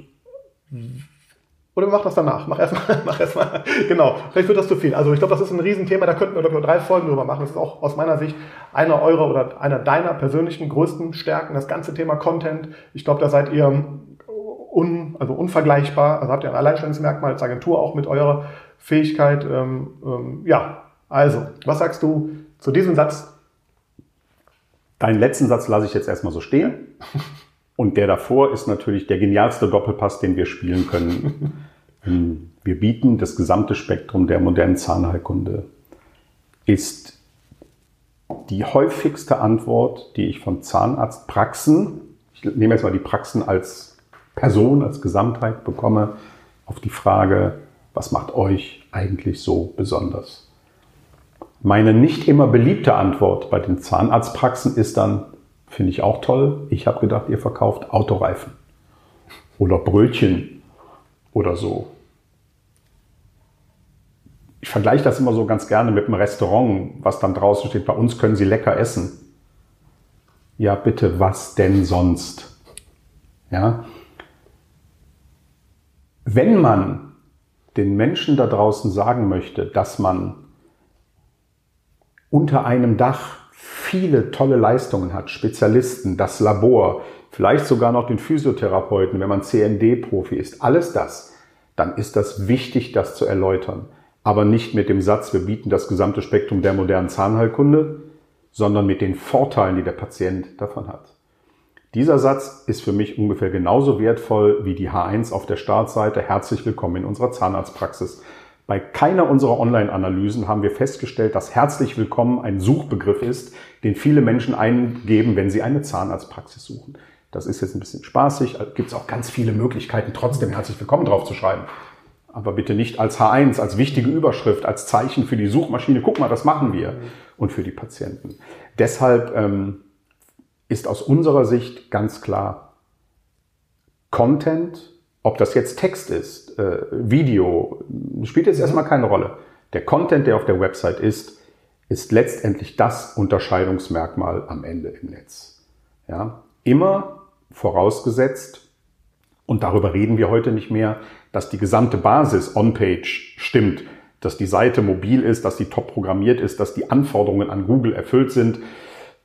oder machen das danach. Mach erstmal, [laughs] mach erstmal. Genau. Vielleicht wird das zu viel. Also ich glaube, das ist ein Riesenthema. Da könnten wir nur drei Folgen drüber machen. Das ist auch aus meiner Sicht einer eurer oder einer deiner persönlichen größten Stärken. Das ganze Thema Content. Ich glaube, da seid ihr un, also unvergleichbar. Also habt ihr ein Alleinstellungsmerkmal als Agentur auch mit eurer Fähigkeit. Ähm, ähm, ja. Also, was sagst du zu diesem Satz? Deinen letzten Satz lasse ich jetzt erstmal so stehen. [laughs] Und der davor ist natürlich der genialste Doppelpass, den wir spielen können. [laughs] wir bieten das gesamte Spektrum der modernen Zahnheilkunde. Ist die häufigste Antwort, die ich von Zahnarztpraxen, ich nehme jetzt mal die Praxen als Person, als Gesamtheit bekomme, auf die Frage, was macht euch eigentlich so besonders? Meine nicht immer beliebte Antwort bei den Zahnarztpraxen ist dann, Finde ich auch toll. Ich habe gedacht, ihr verkauft Autoreifen oder Brötchen oder so. Ich vergleiche das immer so ganz gerne mit einem Restaurant, was dann draußen steht, bei uns können Sie lecker essen. Ja, bitte, was denn sonst? Ja. Wenn man den Menschen da draußen sagen möchte, dass man unter einem Dach viele tolle Leistungen hat, Spezialisten, das Labor, vielleicht sogar noch den Physiotherapeuten, wenn man CND-Profi ist, alles das, dann ist das wichtig, das zu erläutern. Aber nicht mit dem Satz, wir bieten das gesamte Spektrum der modernen Zahnheilkunde, sondern mit den Vorteilen, die der Patient davon hat. Dieser Satz ist für mich ungefähr genauso wertvoll wie die H1 auf der Startseite. Herzlich willkommen in unserer Zahnarztpraxis. Bei keiner unserer Online-Analysen haben wir festgestellt, dass herzlich willkommen ein Suchbegriff ist, den viele Menschen eingeben, wenn sie eine Zahnarztpraxis suchen. Das ist jetzt ein bisschen spaßig, gibt es auch ganz viele Möglichkeiten, trotzdem herzlich willkommen drauf zu schreiben. Aber bitte nicht als H1, als wichtige Überschrift, als Zeichen für die Suchmaschine. Guck mal, das machen wir. Und für die Patienten. Deshalb ähm, ist aus unserer Sicht ganz klar, Content ob das jetzt Text ist, äh, Video, spielt jetzt erstmal keine Rolle. Der Content, der auf der Website ist, ist letztendlich das Unterscheidungsmerkmal am Ende im Netz. Ja? Immer vorausgesetzt, und darüber reden wir heute nicht mehr, dass die gesamte Basis on-page stimmt, dass die Seite mobil ist, dass sie top programmiert ist, dass die Anforderungen an Google erfüllt sind,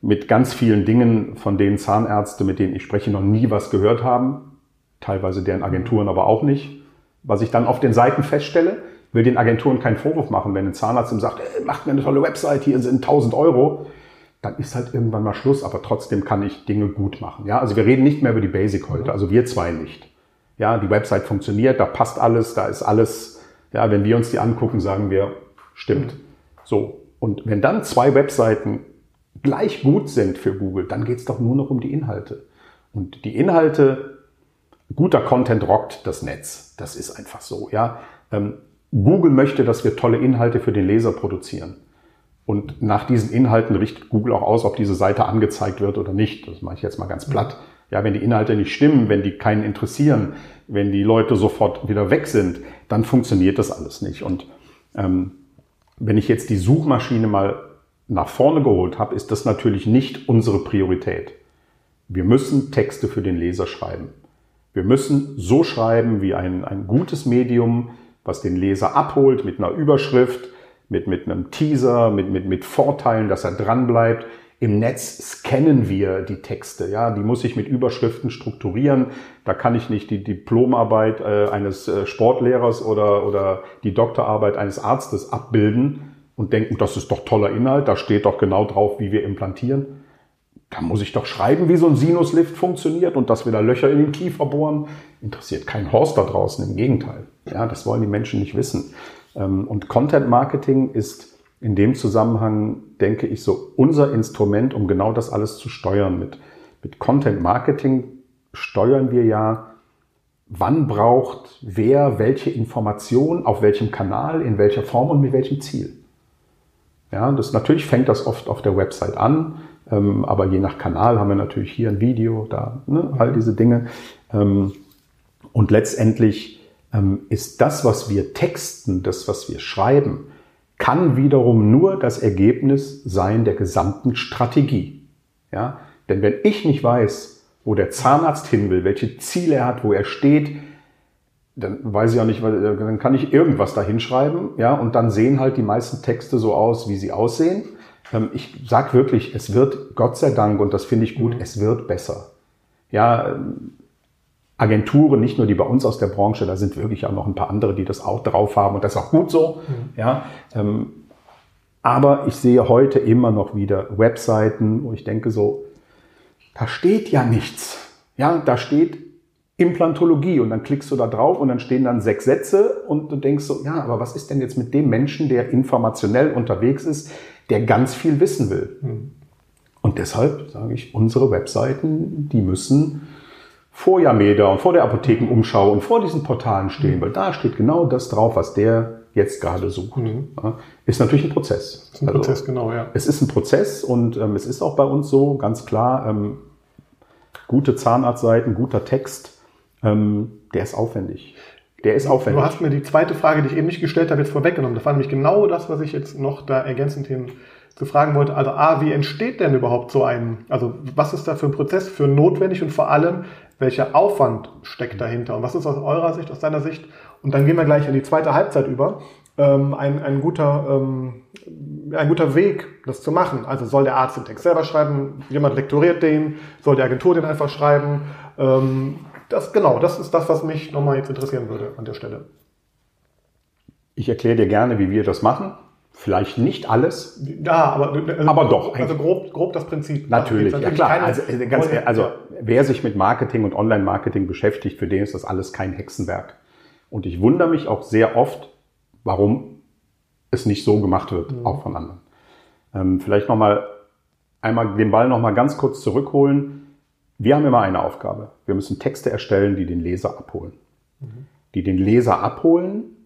mit ganz vielen Dingen, von denen Zahnärzte, mit denen ich spreche, noch nie was gehört haben teilweise deren Agenturen aber auch nicht. Was ich dann auf den Seiten feststelle, will den Agenturen keinen Vorwurf machen, wenn ein Zahnarzt ihm sagt, ey, macht mir eine tolle Website, hier sind 1000 Euro, dann ist halt irgendwann mal Schluss, aber trotzdem kann ich Dinge gut machen. Ja, also wir reden nicht mehr über die Basic heute, also wir zwei nicht. Ja, die Website funktioniert, da passt alles, da ist alles, ja, wenn wir uns die angucken, sagen wir, stimmt. So. Und wenn dann zwei Webseiten gleich gut sind für Google, dann geht es doch nur noch um die Inhalte. Und die Inhalte, guter Content rockt das Netz. Das ist einfach so, ja. Ähm, Google möchte, dass wir tolle Inhalte für den Leser produzieren. Und nach diesen Inhalten richtet Google auch aus, ob diese Seite angezeigt wird oder nicht. Das mache ich jetzt mal ganz platt. Ja, wenn die Inhalte nicht stimmen, wenn die keinen interessieren, wenn die Leute sofort wieder weg sind, dann funktioniert das alles nicht. Und ähm, wenn ich jetzt die Suchmaschine mal nach vorne geholt habe, ist das natürlich nicht unsere Priorität. Wir müssen Texte für den Leser schreiben. Wir müssen so schreiben wie ein, ein gutes Medium, was den Leser abholt mit einer Überschrift, mit, mit einem Teaser, mit, mit, mit Vorteilen, dass er dranbleibt. Im Netz scannen wir die Texte, ja, die muss ich mit Überschriften strukturieren. Da kann ich nicht die Diplomarbeit äh, eines äh, Sportlehrers oder, oder die Doktorarbeit eines Arztes abbilden und denken, das ist doch toller Inhalt, da steht doch genau drauf, wie wir implantieren. Da muss ich doch schreiben, wie so ein Sinuslift funktioniert und dass wir da Löcher in den Kiefer bohren. Interessiert keinen Horst da draußen, im Gegenteil. Ja, das wollen die Menschen nicht wissen. Ähm, und Content Marketing ist in dem Zusammenhang, denke ich, so unser Instrument, um genau das alles zu steuern. Mit, mit Content Marketing steuern wir ja, wann braucht wer welche Information, auf welchem Kanal, in welcher Form und mit welchem Ziel. Ja, das, natürlich fängt das oft auf der Website an, ähm, aber je nach Kanal haben wir natürlich hier ein Video, da, ne, all diese Dinge. Ähm, und letztendlich ähm, ist das, was wir texten, das, was wir schreiben, kann wiederum nur das Ergebnis sein der gesamten Strategie. Ja? Denn wenn ich nicht weiß, wo der Zahnarzt hin will, welche Ziele er hat, wo er steht, dann weiß ich auch nicht, dann kann ich irgendwas da hinschreiben, ja, und dann sehen halt die meisten Texte so aus, wie sie aussehen. Ähm, ich sag wirklich, es wird, Gott sei Dank, und das finde ich gut, mhm. es wird besser. Ja, Agenturen, nicht nur die bei uns aus der Branche, da sind wirklich auch noch ein paar andere, die das auch drauf haben und das ist auch gut so. Mhm. Ja, ähm, aber ich sehe heute immer noch wieder Webseiten, wo ich denke so, da steht ja nichts. Ja, da steht Implantologie und dann klickst du da drauf und dann stehen dann sechs Sätze und du denkst so, ja, aber was ist denn jetzt mit dem Menschen, der informationell unterwegs ist, der ganz viel wissen will? Mhm. Und deshalb sage ich, unsere Webseiten, die müssen vor Yameda und vor der Apothekenumschau und vor diesen Portalen stehen, mhm. weil da steht genau das drauf, was der jetzt gerade sucht. Mhm. Ist natürlich ein Prozess. Ist ein also, Prozess, genau, ja. Es ist ein Prozess und ähm, es ist auch bei uns so, ganz klar, ähm, gute Zahnarztseiten, guter Text, ähm, der ist aufwendig. Der ist aufwendig. Du hast mir die zweite Frage, die ich eben nicht gestellt habe, jetzt vorweggenommen. Das war nämlich genau das, was ich jetzt noch da ergänzend hin zu fragen wollte. Also A, wie entsteht denn überhaupt so ein, also was ist da für ein Prozess für notwendig und vor allem, welcher Aufwand steckt dahinter und was ist aus eurer Sicht, aus deiner Sicht? Und dann gehen wir gleich in die zweite Halbzeit über. Ähm, ein, ein, guter, ähm, ein guter Weg, das zu machen. Also soll der Arzt den Text selber schreiben, jemand lektoriert den, soll die Agentur den einfach schreiben. Ähm, das, genau, das ist das, was mich nochmal jetzt interessieren würde an der Stelle. Ich erkläre dir gerne, wie wir das machen. Vielleicht nicht alles. Ja, aber, also, aber doch. Also grob, grob das Prinzip. Natürlich, ja klar. Also, äh, ganz, also wer sich mit Marketing und Online-Marketing beschäftigt, für den ist das alles kein Hexenwerk. Und ich wundere mich auch sehr oft, warum es nicht so gemacht wird, mhm. auch von anderen. Ähm, vielleicht nochmal einmal den Ball nochmal ganz kurz zurückholen. Wir haben immer eine Aufgabe. Wir müssen Texte erstellen, die den Leser abholen. Mhm. Die den Leser abholen,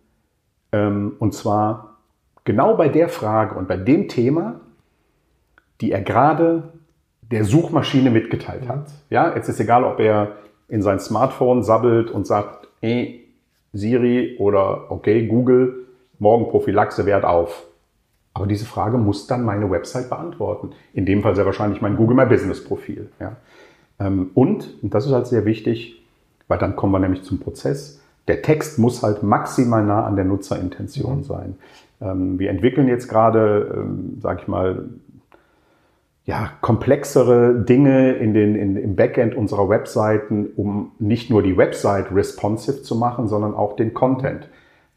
ähm, und zwar genau bei der Frage und bei dem Thema, die er gerade der Suchmaschine mitgeteilt hat. Ja, jetzt ist egal, ob er in sein Smartphone sabbelt und sagt, hey, Siri oder okay, Google, morgen Prophylaxe wert auf. Aber diese Frage muss dann meine Website beantworten. In dem Fall sehr wahrscheinlich mein Google My Business Profil. Ja. Ähm, und, und das ist halt sehr wichtig, weil dann kommen wir nämlich zum Prozess. Der Text muss halt maximal nah an der Nutzerintention mhm. sein. Ähm, wir entwickeln jetzt gerade, ähm, sage ich mal, ja, komplexere Dinge in den, in, im Backend unserer Webseiten, um nicht nur die Website responsive zu machen, sondern auch den Content.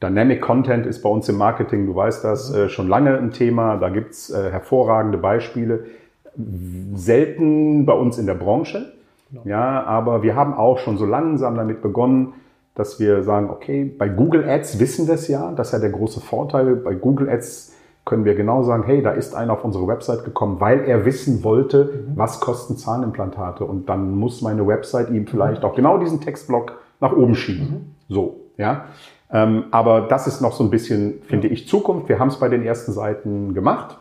Dynamic Content ist bei uns im Marketing, du weißt das, äh, schon lange ein Thema. Da gibt's äh, hervorragende Beispiele. Selten bei uns in der Branche. Genau. Ja, aber wir haben auch schon so langsam damit begonnen, dass wir sagen, okay, bei Google Ads wissen wir es ja, das ist ja der große Vorteil. Bei Google Ads können wir genau sagen, hey, da ist einer auf unsere Website gekommen, weil er wissen wollte, mhm. was kosten Zahnimplantate. Und dann muss meine Website ihm vielleicht mhm. auch genau diesen Textblock nach oben schieben. Mhm. So, ja. Ähm, aber das ist noch so ein bisschen, finde ich, Zukunft. Wir haben es bei den ersten Seiten gemacht.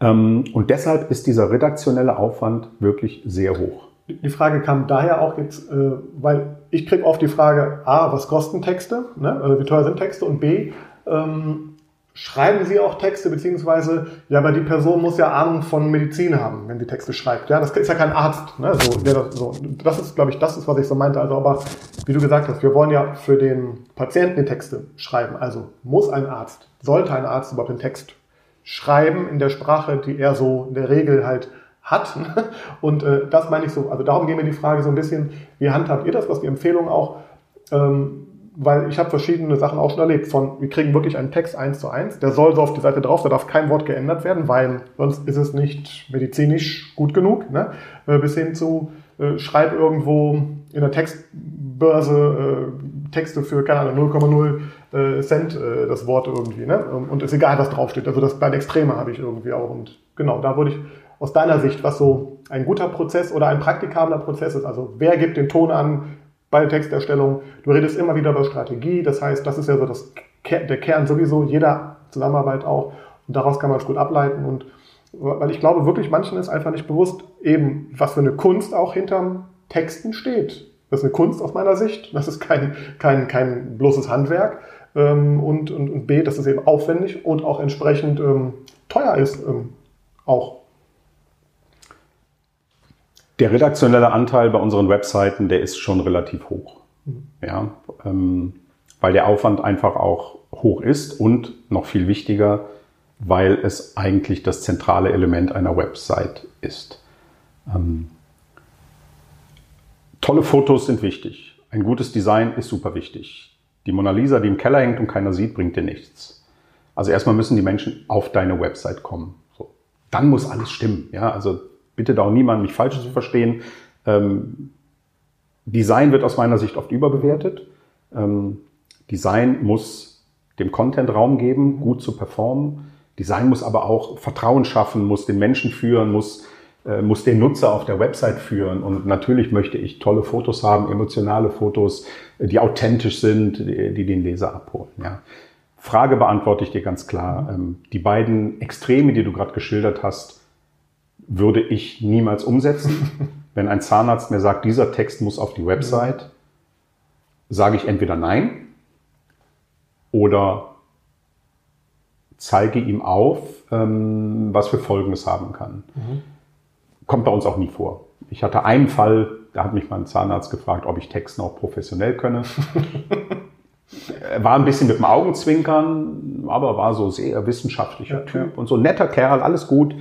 Ähm, und deshalb ist dieser redaktionelle Aufwand wirklich sehr hoch. Die Frage kam daher auch jetzt, äh, weil ich kriege oft die Frage, A, was kosten Texte? Ne? Also wie teuer sind Texte? Und B, ähm, schreiben Sie auch Texte, beziehungsweise, ja, aber die Person muss ja Ahnung von Medizin haben, wenn sie Texte schreibt. Ja, das ist ja kein Arzt. Ne? So, das, so. das ist, glaube ich, das ist, was ich so meinte. Also, aber wie du gesagt hast, wir wollen ja für den Patienten die Texte schreiben. Also muss ein Arzt, sollte ein Arzt überhaupt den Text schreiben in der Sprache, die er so in der Regel halt hat. [laughs] Und äh, das meine ich so. Also darum gehen wir die Frage so ein bisschen, wie handhabt ihr das, was die Empfehlung auch, ähm, weil ich habe verschiedene Sachen auch schon erlebt. Von, wir kriegen wirklich einen Text eins zu eins, der soll so auf die Seite drauf, da darf kein Wort geändert werden, weil sonst ist es nicht medizinisch gut genug. Ne? Äh, bis hin zu, äh, schreib irgendwo in der Textbörse äh, Texte für, keine Ahnung, 0,0 äh, Cent äh, das Wort irgendwie. Ne? Und ist egal, was draufsteht. Also das beide Extreme habe ich irgendwie auch. Und genau, da wurde ich aus deiner Sicht, was so ein guter Prozess oder ein praktikabler Prozess ist. Also wer gibt den Ton an bei der Texterstellung? Du redest immer wieder über Strategie. Das heißt, das ist ja so das, der Kern sowieso jeder Zusammenarbeit auch. Und daraus kann man es gut ableiten. Und weil ich glaube, wirklich manchen ist einfach nicht bewusst, eben, was für eine Kunst auch hinterm Texten steht. Das ist eine Kunst aus meiner Sicht. Das ist kein, kein, kein bloßes Handwerk. Ähm, und, und, und B, dass es eben aufwendig und auch entsprechend ähm, teuer ist. Ähm, auch. Der redaktionelle Anteil bei unseren Webseiten, der ist schon relativ hoch. Mhm. Ja, ähm, weil der Aufwand einfach auch hoch ist und noch viel wichtiger, weil es eigentlich das zentrale Element einer Website ist. Ähm, tolle Fotos sind wichtig. Ein gutes Design ist super wichtig. Die Mona Lisa, die im Keller hängt und keiner sieht, bringt dir nichts. Also erstmal müssen die Menschen auf deine Website kommen. So. Dann muss alles stimmen. Ja, also bitte da auch niemand mich falsch zu verstehen. Ähm, Design wird aus meiner Sicht oft überbewertet. Ähm, Design muss dem Content Raum geben, gut zu performen. Design muss aber auch Vertrauen schaffen, muss den Menschen führen, muss, muss den Nutzer auf der Website führen. Und natürlich möchte ich tolle Fotos haben, emotionale Fotos, die authentisch sind, die, die den Leser abholen. Ja. Frage beantworte ich dir ganz klar. Ähm, die beiden Extreme, die du gerade geschildert hast, würde ich niemals umsetzen. [laughs] Wenn ein Zahnarzt mir sagt, dieser Text muss auf die Website, sage ich entweder nein oder zeige ihm auf, ähm, was für Folgen es haben kann. Mhm. Kommt bei uns auch nie vor. Ich hatte einen Fall, da hat mich mein Zahnarzt gefragt, ob ich Texten auch professionell könne. [laughs] war ein bisschen mit dem Augenzwinkern, aber war so sehr wissenschaftlicher ja, Typ und so netter Kerl, alles gut.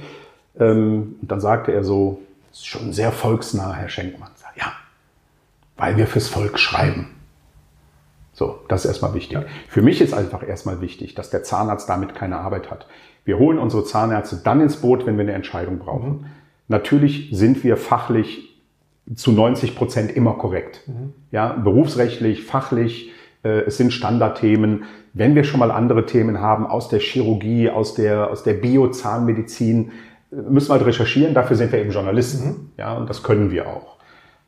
Ähm, und dann sagte er so, das ist schon sehr volksnah, Herr Schenkmann. Ja, weil wir fürs Volk schreiben. So, das ist erstmal wichtig. Ja. Für mich ist einfach erstmal wichtig, dass der Zahnarzt damit keine Arbeit hat. Wir holen unsere Zahnärzte dann ins Boot, wenn wir eine Entscheidung brauchen. Mhm. Natürlich sind wir fachlich zu 90 Prozent immer korrekt. Mhm. Ja, berufsrechtlich, fachlich, äh, es sind Standardthemen. Wenn wir schon mal andere Themen haben aus der Chirurgie, aus der, aus der Biozahnmedizin, müssen wir halt recherchieren, dafür sind wir eben Journalisten. Mhm. Ja, und das können wir auch.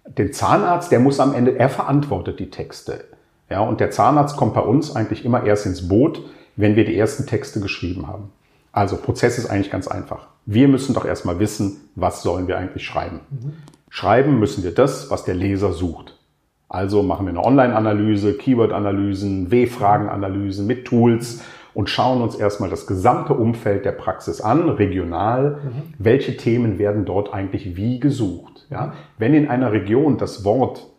Den Zahnarzt, der muss am Ende, er verantwortet die Texte. Ja, und der Zahnarzt kommt bei uns eigentlich immer erst ins Boot, wenn wir die ersten Texte geschrieben haben. Also Prozess ist eigentlich ganz einfach. Wir müssen doch erstmal wissen, was sollen wir eigentlich schreiben. Mhm. Schreiben müssen wir das, was der Leser sucht. Also machen wir eine Online-Analyse, Keyword-Analysen, W-Fragen-Analysen mit Tools und schauen uns erstmal das gesamte Umfeld der Praxis an, regional. Mhm. Welche Themen werden dort eigentlich wie gesucht? Ja? Wenn in einer Region das Wort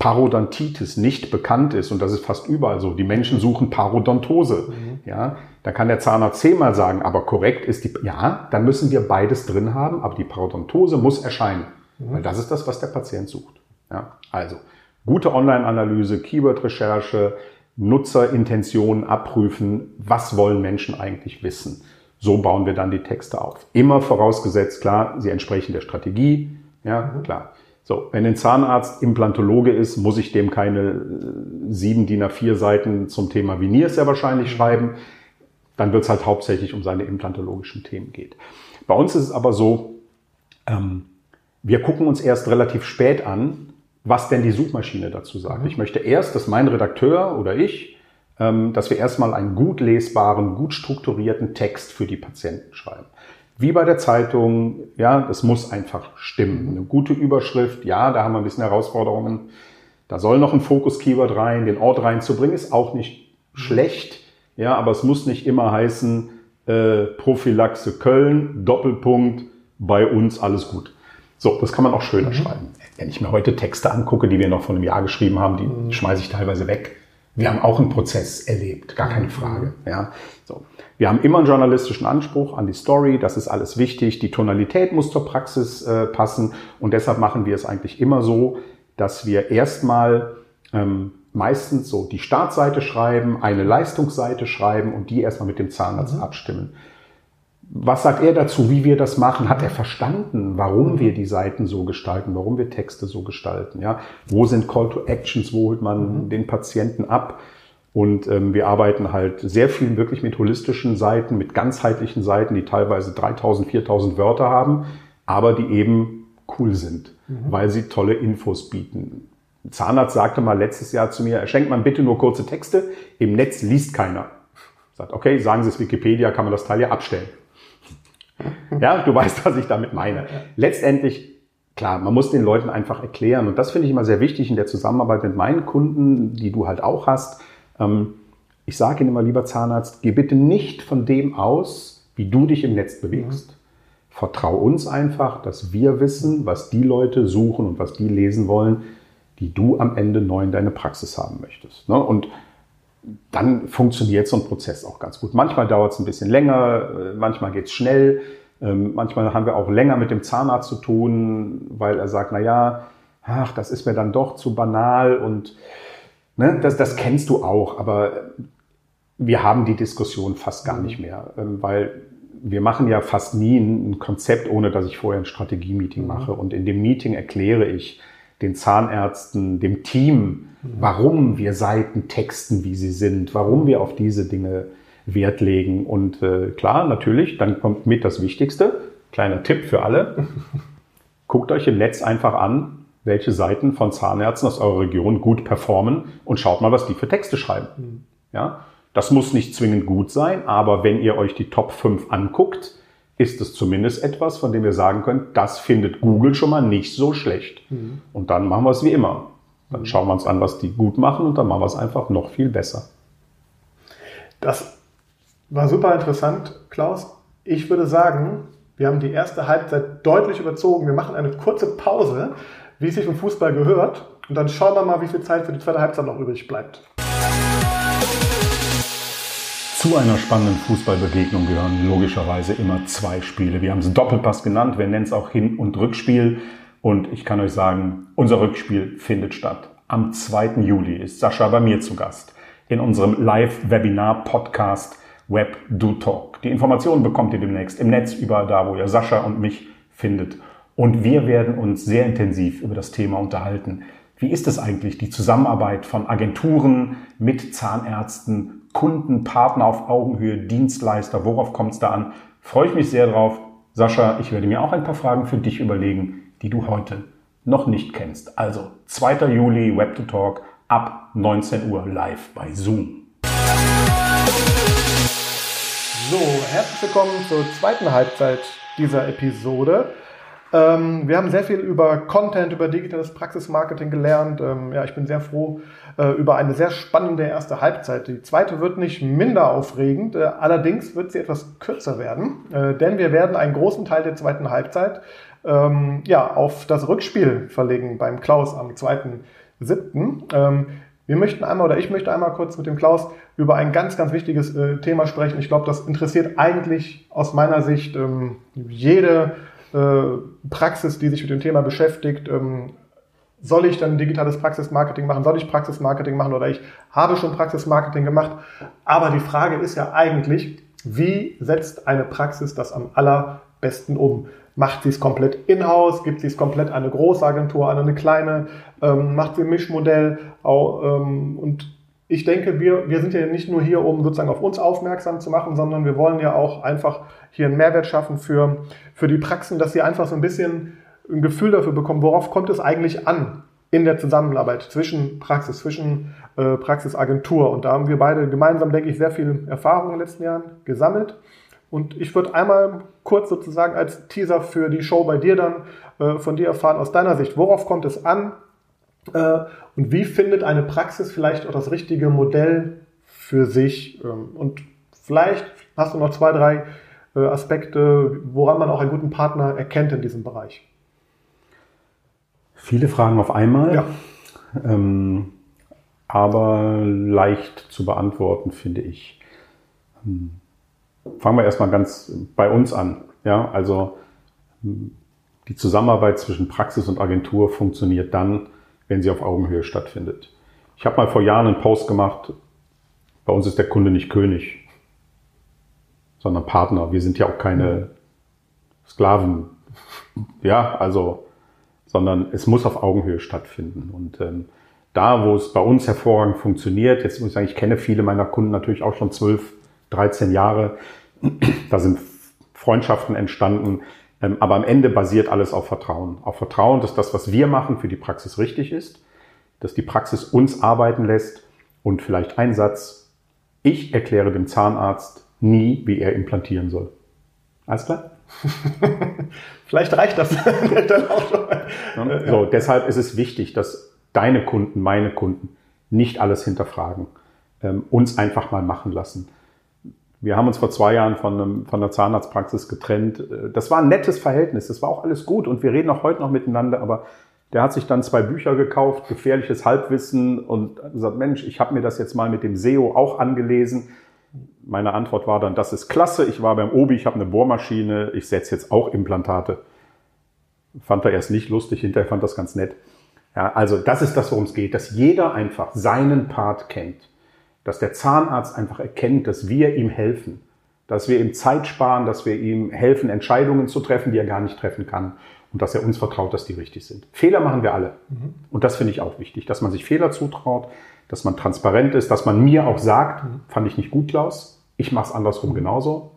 Parodontitis nicht bekannt ist, und das ist fast überall so, die Menschen suchen Parodontose, mhm. ja, dann kann der Zahnarzt zehnmal sagen, aber korrekt ist die, ja, dann müssen wir beides drin haben, aber die Parodontose muss erscheinen, mhm. weil das ist das, was der Patient sucht. Ja, also, gute Online-Analyse, Keyword-Recherche, Nutzerintentionen abprüfen, was wollen Menschen eigentlich wissen. So bauen wir dann die Texte auf. Immer vorausgesetzt, klar, sie entsprechen der Strategie. Ja, mhm. klar. So, wenn ein Zahnarzt Implantologe ist, muss ich dem keine äh, sieben DIN A4 Seiten zum Thema Veneers sehr wahrscheinlich mhm. schreiben. Dann wird es halt hauptsächlich um seine implantologischen Themen geht. Bei uns ist es aber so, ähm, wir gucken uns erst relativ spät an, was denn die Suchmaschine dazu sagt. Mhm. Ich möchte erst, dass mein Redakteur oder ich, ähm, dass wir erstmal einen gut lesbaren, gut strukturierten Text für die Patienten schreiben. Wie bei der Zeitung, ja, das muss einfach stimmen. Eine gute Überschrift, ja, da haben wir ein bisschen Herausforderungen. Da soll noch ein Fokus-Keyword rein, den Ort reinzubringen, ist auch nicht schlecht, ja, aber es muss nicht immer heißen, äh, Prophylaxe Köln, Doppelpunkt, bei uns alles gut. So, das kann man auch schöner mhm. schreiben. Wenn ich mir heute Texte angucke, die wir noch vor einem Jahr geschrieben haben, die mhm. schmeiße ich teilweise weg. Wir haben auch einen Prozess erlebt, gar keine Frage. Ja, so. Wir haben immer einen journalistischen Anspruch an die Story, das ist alles wichtig. Die Tonalität muss zur Praxis äh, passen und deshalb machen wir es eigentlich immer so, dass wir erstmal ähm, meistens so die Startseite schreiben, eine Leistungsseite schreiben und die erstmal mit dem Zahnarzt mhm. abstimmen. Was sagt er dazu, wie wir das machen? Hat er verstanden, warum wir die Seiten so gestalten, warum wir Texte so gestalten? Ja? Wo sind Call to Actions? Wo holt man mhm. den Patienten ab? Und ähm, wir arbeiten halt sehr viel wirklich mit holistischen Seiten, mit ganzheitlichen Seiten, die teilweise 3000, 4000 Wörter haben, aber die eben cool sind, mhm. weil sie tolle Infos bieten. Ein Zahnarzt sagte mal letztes Jahr zu mir, schenkt man bitte nur kurze Texte, im Netz liest keiner. Sagt, okay, sagen Sie es Wikipedia, kann man das Teil ja abstellen. Ja, du weißt, was ich damit meine. Letztendlich, klar, man muss den Leuten einfach erklären. Und das finde ich immer sehr wichtig in der Zusammenarbeit mit meinen Kunden, die du halt auch hast. Ähm, ich sage ihnen immer, lieber Zahnarzt, geh bitte nicht von dem aus, wie du dich im Netz bewegst. Mhm. Vertrau uns einfach, dass wir wissen, was die Leute suchen und was die lesen wollen, die du am Ende neu in deine Praxis haben möchtest. Ne? Und dann funktioniert so ein Prozess auch ganz gut. Manchmal dauert es ein bisschen länger, äh, manchmal geht es schnell, ähm, manchmal haben wir auch länger mit dem Zahnarzt zu tun, weil er sagt, na ja, ach, das ist mir dann doch zu banal und ne, das, das kennst du auch, aber wir haben die Diskussion fast gar nicht mehr, ähm, weil wir machen ja fast nie ein Konzept, ohne dass ich vorher ein Strategie-Meeting mhm. mache. Und in dem Meeting erkläre ich den Zahnärzten, dem Team, warum wir Seiten texten, wie sie sind, warum wir auf diese Dinge Wert legen. Und äh, klar, natürlich, dann kommt mit das Wichtigste. Kleiner Tipp für alle. [laughs] Guckt euch im Netz einfach an, welche Seiten von Zahnärzten aus eurer Region gut performen und schaut mal, was die für Texte schreiben. Mhm. Ja, das muss nicht zwingend gut sein, aber wenn ihr euch die Top 5 anguckt, ist es zumindest etwas, von dem wir sagen können, das findet Google schon mal nicht so schlecht. Mhm. Und dann machen wir es wie immer. Dann schauen wir uns an, was die gut machen und dann machen wir es einfach noch viel besser. Das war super interessant, Klaus. Ich würde sagen, wir haben die erste Halbzeit deutlich überzogen. Wir machen eine kurze Pause, wie es sich im Fußball gehört. Und dann schauen wir mal, wie viel Zeit für die zweite Halbzeit noch übrig bleibt. Zu einer spannenden Fußballbegegnung gehören logischerweise immer zwei Spiele. Wir haben es Doppelpass genannt, wir nennen es auch Hin- und Rückspiel. Und ich kann euch sagen, unser Rückspiel findet statt. Am 2. Juli ist Sascha bei mir zu Gast in unserem Live-Webinar-Podcast Web Do Talk. Die Informationen bekommt ihr demnächst im Netz überall da, wo ihr Sascha und mich findet. Und wir werden uns sehr intensiv über das Thema unterhalten. Wie ist es eigentlich, die Zusammenarbeit von Agenturen mit Zahnärzten, Kunden, Partner auf Augenhöhe, Dienstleister? Worauf kommt es da an? Freue ich mich sehr drauf. Sascha, ich werde mir auch ein paar Fragen für dich überlegen, die du heute noch nicht kennst. Also 2. Juli Web 2 Talk ab 19 Uhr live bei Zoom. So, herzlich willkommen zur zweiten Halbzeit dieser Episode. Ähm, wir haben sehr viel über Content, über digitales Praxismarketing gelernt. Ähm, ja, ich bin sehr froh äh, über eine sehr spannende erste Halbzeit. Die zweite wird nicht minder aufregend, äh, allerdings wird sie etwas kürzer werden, äh, denn wir werden einen großen Teil der zweiten Halbzeit ähm, ja, auf das Rückspiel verlegen beim Klaus am 2.7. Ähm, wir möchten einmal oder ich möchte einmal kurz mit dem Klaus über ein ganz, ganz wichtiges äh, Thema sprechen. Ich glaube, das interessiert eigentlich aus meiner Sicht ähm, jede Praxis, die sich mit dem Thema beschäftigt. Ähm, soll ich dann digitales Praxismarketing machen? Soll ich Praxismarketing machen oder ich habe schon Praxismarketing gemacht? Aber die Frage ist ja eigentlich, wie setzt eine Praxis das am allerbesten um? Macht sie es komplett in-house? Gibt sie es komplett an eine Großagentur, an eine kleine? Ähm, macht sie ein Mischmodell? Auch, ähm, und ich denke, wir, wir sind ja nicht nur hier, um sozusagen auf uns aufmerksam zu machen, sondern wir wollen ja auch einfach hier einen Mehrwert schaffen für, für die Praxen, dass sie einfach so ein bisschen ein Gefühl dafür bekommen, worauf kommt es eigentlich an in der Zusammenarbeit zwischen Praxis, zwischen äh, Praxisagentur. Und da haben wir beide gemeinsam, denke ich, sehr viel Erfahrung in den letzten Jahren gesammelt. Und ich würde einmal kurz sozusagen als Teaser für die Show bei dir dann äh, von dir erfahren, aus deiner Sicht, worauf kommt es an und wie findet eine Praxis vielleicht auch das richtige Modell für sich? Ähm, und vielleicht hast du noch zwei, drei äh, Aspekte, woran man auch einen guten Partner erkennt in diesem Bereich. Viele Fragen auf einmal, ja. ähm, aber leicht zu beantworten, finde ich. Hm. Fangen wir erstmal ganz bei uns an. Ja, also hm, die Zusammenarbeit zwischen Praxis und Agentur funktioniert dann, wenn sie auf Augenhöhe stattfindet. Ich habe mal vor Jahren einen Post gemacht, bei uns ist der Kunde nicht König, sondern Partner. Wir sind ja auch keine Sklaven. [laughs] Ja, also sondern es muss auf Augenhöhe stattfinden. Und ähm, da, wo es bei uns hervorragend funktioniert, jetzt muss ich sagen, ich kenne viele meiner Kunden natürlich auch schon 12, 13 Jahre, [clears throat] da sind Freundschaften entstanden, aber am Ende basiert alles auf Vertrauen. Auf Vertrauen, dass das, was wir machen, für die Praxis richtig ist, dass die Praxis uns arbeiten lässt und vielleicht ein Satz, ich erkläre dem Zahnarzt nie, wie er implantieren soll. Alles klar? [laughs] Vielleicht reicht das [laughs] dann auch schon. So, deshalb ist es wichtig, dass deine Kunden, meine Kunden nicht alles hinterfragen, ähm, uns einfach mal machen lassen. Wir haben uns vor zwei Jahren von, einem, von einer Zahnarztpraxis getrennt. Äh, das war ein nettes Verhältnis, das war auch alles gut und wir reden auch heute noch miteinander, aber der hat sich dann zwei Bücher gekauft, gefährliches Halbwissen und gesagt, Mensch, ich habe mir das jetzt mal mit dem SEO auch angelesen meine Antwort war dann, das ist klasse, ich war beim Obi, ich habe eine Bohrmaschine, ich setze jetzt auch Implantate. Fand er erst nicht lustig, hinterher fand das ganz nett. Ja, also das ist das, worum es geht, dass jeder einfach seinen Part kennt, dass der Zahnarzt einfach erkennt, dass wir ihm helfen, dass wir ihm Zeit sparen, dass wir ihm helfen, Entscheidungen zu treffen, die er gar nicht treffen kann und dass er uns vertraut, dass die richtig sind. Fehler machen wir alle. Mhm. Und das finde ich auch wichtig, dass man sich Fehler zutraut, dass man transparent ist, dass man mir auch sagt, mhm. fand ich nicht gut, Klaus, ich mache es andersrum genauso.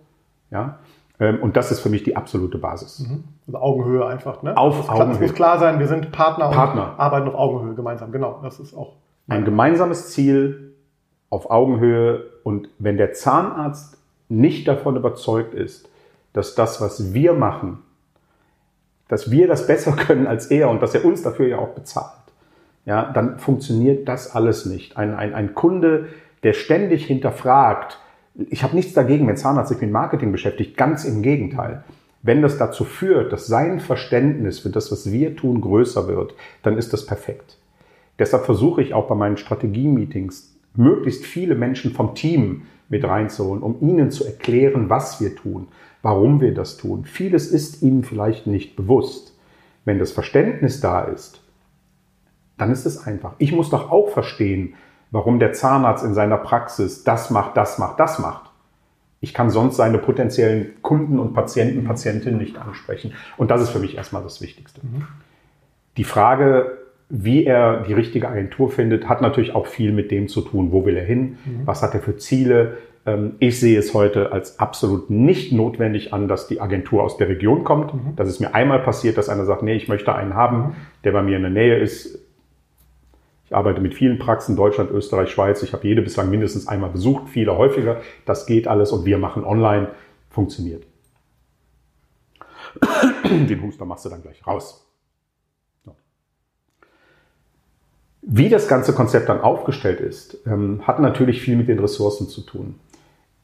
Ja? Ähm, und das ist für mich die absolute Basis. Mhm. Also Augenhöhe einfach. Ne? Auf Augenhöhe. Es muss klar sein, wir sind Partner, Partner. und arbeiten auf Augenhöhe gemeinsam. Genau, das ist auch. Ein gemeinsames Ziel auf Augenhöhe. Und wenn der Zahnarzt nicht davon überzeugt ist, dass das, was wir machen, dass wir das besser [laughs] können als er und dass er uns dafür ja auch bezahlt, ja, dann funktioniert das alles nicht. Ein, ein, ein Kunde, der ständig hinterfragt, ich habe nichts dagegen, wenn Zahnarzt sich mit Marketing beschäftigt, ganz im Gegenteil. Wenn das dazu führt, dass sein Verständnis für das, was wir tun, größer wird, dann ist das perfekt. Deshalb versuche ich auch bei meinen Strategie-Meetings möglichst viele Menschen vom Team mit reinzuholen, um ihnen zu erklären, was wir tun, warum wir das tun. Vieles ist ihnen vielleicht nicht bewusst. Wenn das Verständnis da ist, dann ist es einfach. Ich muss doch auch verstehen, warum der Zahnarzt in seiner Praxis das macht, das macht, das macht. Ich kann sonst seine potenziellen Kunden und Patienten, Patientinnen nicht ansprechen. Und das ist für mich erstmal das Wichtigste. Mhm. Die Frage, wie er die richtige Agentur findet, hat natürlich auch viel mit dem zu tun, wo will er hin, mhm. was hat er für Ziele. Ähm, ich sehe es heute als absolut nicht notwendig an, dass die Agentur aus der Region kommt. Mhm. Das ist mir einmal passiert, dass einer sagt, nee, ich möchte einen haben, mhm. der bei mir in der Nähe ist. Ich arbeite mit vielen Praxen, Deutschland, Österreich, Schweiz. Ich habe jede bislang mindestens einmal besucht, viele häufiger. Das geht alles und wir machen online. Funktioniert. [coughs] Den Huster machst du dann gleich raus. Wie das ganze Konzept dann aufgestellt ist, ähm, hat natürlich viel mit den Ressourcen zu tun.